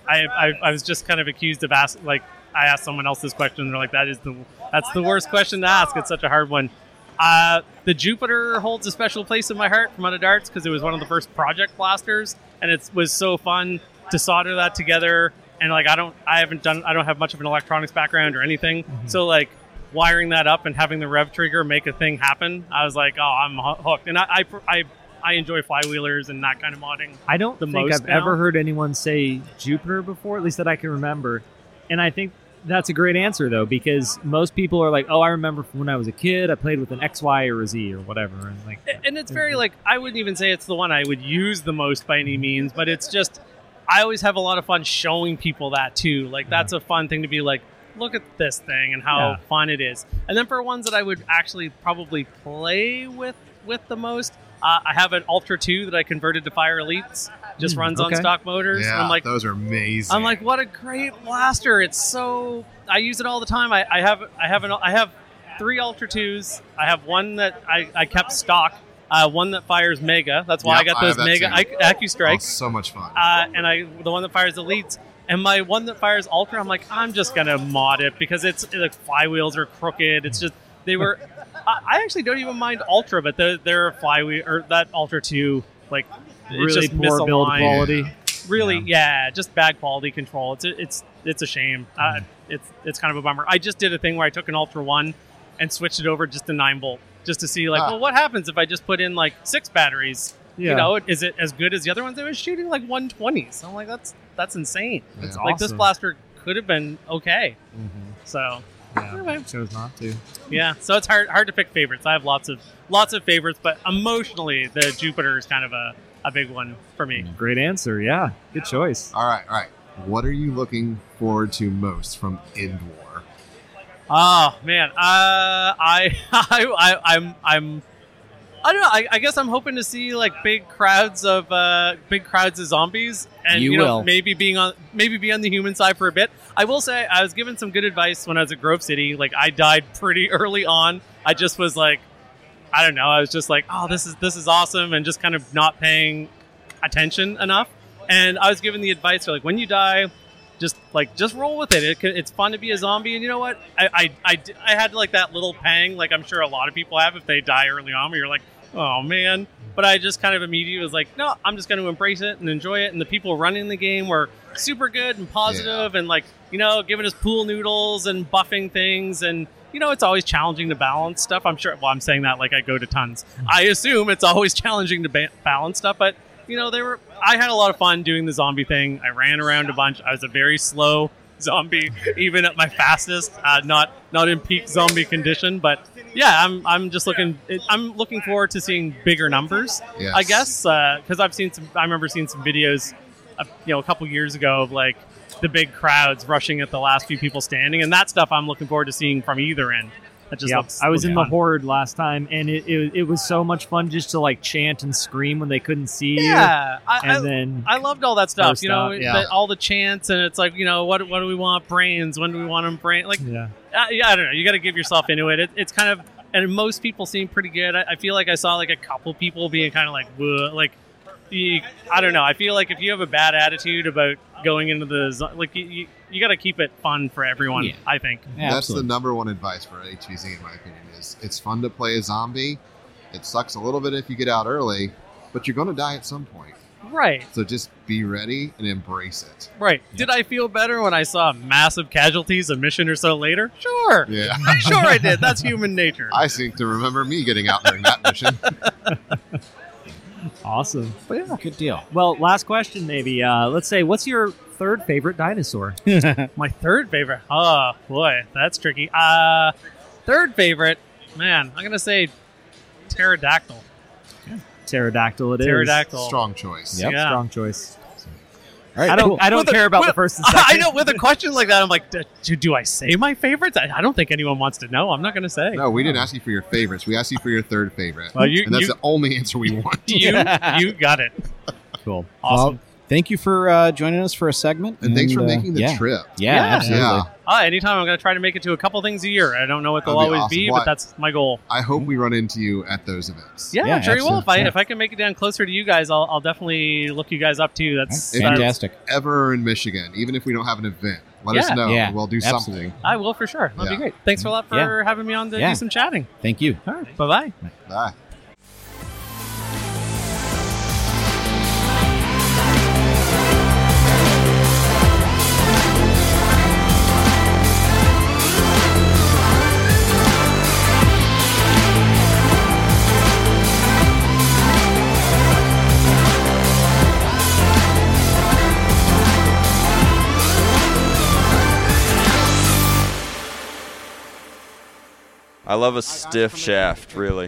Speaker 13: I, I I was just kind of accused of asking like I asked someone else this question. and They're like that is the that's the worst question to ask. It's such a hard one. Uh, the Jupiter holds a special place in my heart from out of darts because it was one of the first project blasters, and it was so fun to solder that together. And like I don't I haven't done I don't have much of an electronics background or anything, mm-hmm. so like wiring that up and having the rev trigger make a thing happen, I was like, oh, I'm hooked. And I, I, I, I enjoy flywheelers and that kind of modding.
Speaker 2: I don't
Speaker 13: the
Speaker 2: think
Speaker 13: most
Speaker 2: I've
Speaker 13: now.
Speaker 2: ever heard anyone say Jupiter before, at least that I can remember. And I think that's a great answer though, because most people are like, "Oh, I remember from when I was a kid, I played with an X, Y, or a Z or whatever." And like,
Speaker 13: And it's very like I wouldn't even say it's the one I would use the most by any means, but it's just I always have a lot of fun showing people that too. Like that's a fun thing to be like, look at this thing and how
Speaker 2: Yeah.
Speaker 13: fun it is. And then for ones that I would actually probably play with with the most, uh, I have an Ultra Two that I converted to Fire Elites. Just
Speaker 3: Hmm,
Speaker 13: runs on stock motors.
Speaker 3: Yeah,
Speaker 13: I'm like,
Speaker 3: those are amazing.
Speaker 13: I'm like, what a great blaster! It's so I use it all the time. I, I have I have an I have three Ultra Twos. I have one that I, I kept stock. Uh, one that fires Mega. That's why I got those
Speaker 3: have that
Speaker 13: Mega
Speaker 3: too.
Speaker 13: Ac- AccuStrikes.
Speaker 3: Oh, so much fun.
Speaker 13: Uh, and I the one that fires Elites. And my one that fires Ultra, I'm like, I'm just gonna mod it because it's the flywheels are crooked. It's just they were. I, I actually don't even mind Ultra, but they're, they're flywheel or that Ultra two like it's
Speaker 2: Really
Speaker 13: just
Speaker 2: poor build
Speaker 13: misaligned.
Speaker 2: quality.
Speaker 13: Really, yeah. just bad quality control. It's it's it's a shame. Uh,
Speaker 2: Mm-hmm.
Speaker 13: it's it's kind of a bummer. I just did a thing where I took an Ultra one and switched it over just to nine volt, just to see like,
Speaker 3: Ah.
Speaker 13: well, what happens if I just put in like six batteries?
Speaker 2: Yeah.
Speaker 13: You know, is it as good as the other ones? It was shooting like 120s. I'm like, that's that's insane.
Speaker 2: That's
Speaker 13: like this blaster could have been okay. So
Speaker 2: yeah, chose not to.
Speaker 13: yeah, so it's hard hard to pick favorites. I have lots of lots of favorites, but emotionally, the Jupiter is kind of a, a big one for me.
Speaker 2: Great answer. Yeah, good choice.
Speaker 3: All right, all right. What are you looking forward to most from End War?
Speaker 13: Oh man, uh, I, I, I, I'm, I'm, I don't know. I, I guess I'm hoping to see like big crowds of, uh, big crowds of zombies, and
Speaker 4: You
Speaker 13: you, know
Speaker 4: will.
Speaker 13: maybe being on, maybe be on the human side for a bit. I will say I was given some good advice when I was at Grove City. Like I died pretty early on. I just was like, I don't know. I was just like, oh, this is this is awesome, and just kind of not paying attention enough. And I was given the advice, for like when you die, just like just roll with it. it it's fun to be a zombie, and you know what? I, I, I had like that little pang, like I'm sure a lot of people have if they die early on, where you're like, oh man. but I just kind of immediately was like, no, I'm just going to embrace it and enjoy it. And the people running the game were super good and positive and like, you know, giving us pool noodles and buffing things. And, you know, it's always challenging to balance stuff. I'm sure, well, I'm saying that like I go to tons. I assume it's always challenging to ba- balance stuff, but, you know, they were, I had a lot of fun doing the zombie thing. I ran around a bunch. I was a very slow zombie, even at my fastest, uh, not, not in peak zombie condition, but yeah, I'm, I'm just looking, I'm looking forward to seeing bigger numbers,
Speaker 3: Yes.
Speaker 13: I guess, because I've seen some, I remember seeing some videos, uh, you know, a couple years ago of like the big crowds rushing at the last few people standing, and that stuff I'm looking forward to seeing from either end. That just
Speaker 11: Yep. I was in the horde last time, and it, it, it was so much fun just to like chant and scream when they couldn't see
Speaker 13: Yeah,
Speaker 11: you.
Speaker 13: I,
Speaker 11: and
Speaker 13: I,
Speaker 11: then
Speaker 13: I loved all that stuff. You know,
Speaker 11: yeah.
Speaker 13: the, all the chants, and it's like, you know, what what do we want? Brains. When do we want them? Brain. Like,
Speaker 11: yeah.
Speaker 13: uh, yeah, I don't know. You got to give yourself into it. it. It's kind of, and most people seem pretty good. I, I feel like I saw like a couple people being kind of like, "Whoa," like, you, I don't know. I feel like if you have a bad attitude about going into the zo- like, you, you, you got to keep it fun for everyone.
Speaker 3: Yeah.
Speaker 13: I think.
Speaker 3: That's the number one advice for HVZ, in my opinion. Is it's fun to play a zombie. It sucks a little bit if you get out early, but you're going to die at some point.
Speaker 13: Right.
Speaker 3: So just be ready and embrace it.
Speaker 13: Right. Did I feel better when I saw massive casualties a mission or so later? Sure.
Speaker 3: Yeah.
Speaker 13: sure I did. That's human nature.
Speaker 3: I seem to remember me getting out during that mission.
Speaker 11: Awesome.
Speaker 13: But yeah,
Speaker 4: good deal.
Speaker 11: Well, last question, maybe. Uh, let's say, what's your third favorite dinosaur?
Speaker 13: My third favorite. Oh boy, that's tricky. Uh third favorite, man, I'm gonna say pterodactyl.
Speaker 11: Pterodactyl. It is
Speaker 13: Pterodactyl.
Speaker 3: Strong choice.
Speaker 11: Yep.
Speaker 13: Yeah.
Speaker 11: Strong choice.
Speaker 4: All right,
Speaker 11: I don't.
Speaker 4: cool.
Speaker 11: I don't
Speaker 13: With a-
Speaker 11: care about the
Speaker 13: with-
Speaker 11: first and
Speaker 13: I know with a question like that, I'm like, do, do I say my favorites? I, I don't think anyone wants to know. I'm not gonna say.
Speaker 3: No, we didn't ask you for your favorites. We asked you for your third favorite.
Speaker 13: Well, you-
Speaker 3: and that's
Speaker 13: you-
Speaker 3: the only answer we want.
Speaker 13: You you got it.
Speaker 4: Cool.
Speaker 13: Awesome.
Speaker 4: Well, thank you for uh, joining us for a segment.
Speaker 3: And thanks for
Speaker 4: uh,
Speaker 3: making the
Speaker 4: yeah.
Speaker 3: trip.
Speaker 4: Yeah, absolutely.
Speaker 3: Yeah.
Speaker 13: Uh, anytime I'm gonna try to make it to a couple things a year. I don't know what they'll
Speaker 3: That'd be
Speaker 13: always
Speaker 3: awesome.
Speaker 13: be,
Speaker 3: Well,
Speaker 13: but that's my goal.
Speaker 3: I hope we run into you at those events.
Speaker 13: Yeah,
Speaker 4: Yeah,
Speaker 13: I'm sure you will. If I
Speaker 4: absolutely.
Speaker 13: if I can make it down closer to you guys, I'll, I'll definitely look you guys up too. That's
Speaker 3: If
Speaker 13: that's-
Speaker 3: you're
Speaker 4: Fantastic.
Speaker 3: Ever in Michigan, even if we don't have an event, let us
Speaker 13: Yeah.
Speaker 3: know.
Speaker 4: Yeah,
Speaker 3: we'll do
Speaker 4: absolutely.
Speaker 3: something.
Speaker 13: I will for sure. That'd
Speaker 3: Yeah.
Speaker 13: be great. Thanks for a lot for
Speaker 4: Yeah.
Speaker 13: having me on to
Speaker 4: Yeah.
Speaker 13: do some chatting.
Speaker 4: Thank you.
Speaker 13: All right. Bye bye.
Speaker 3: Bye.
Speaker 5: I love a stiff shaft, really.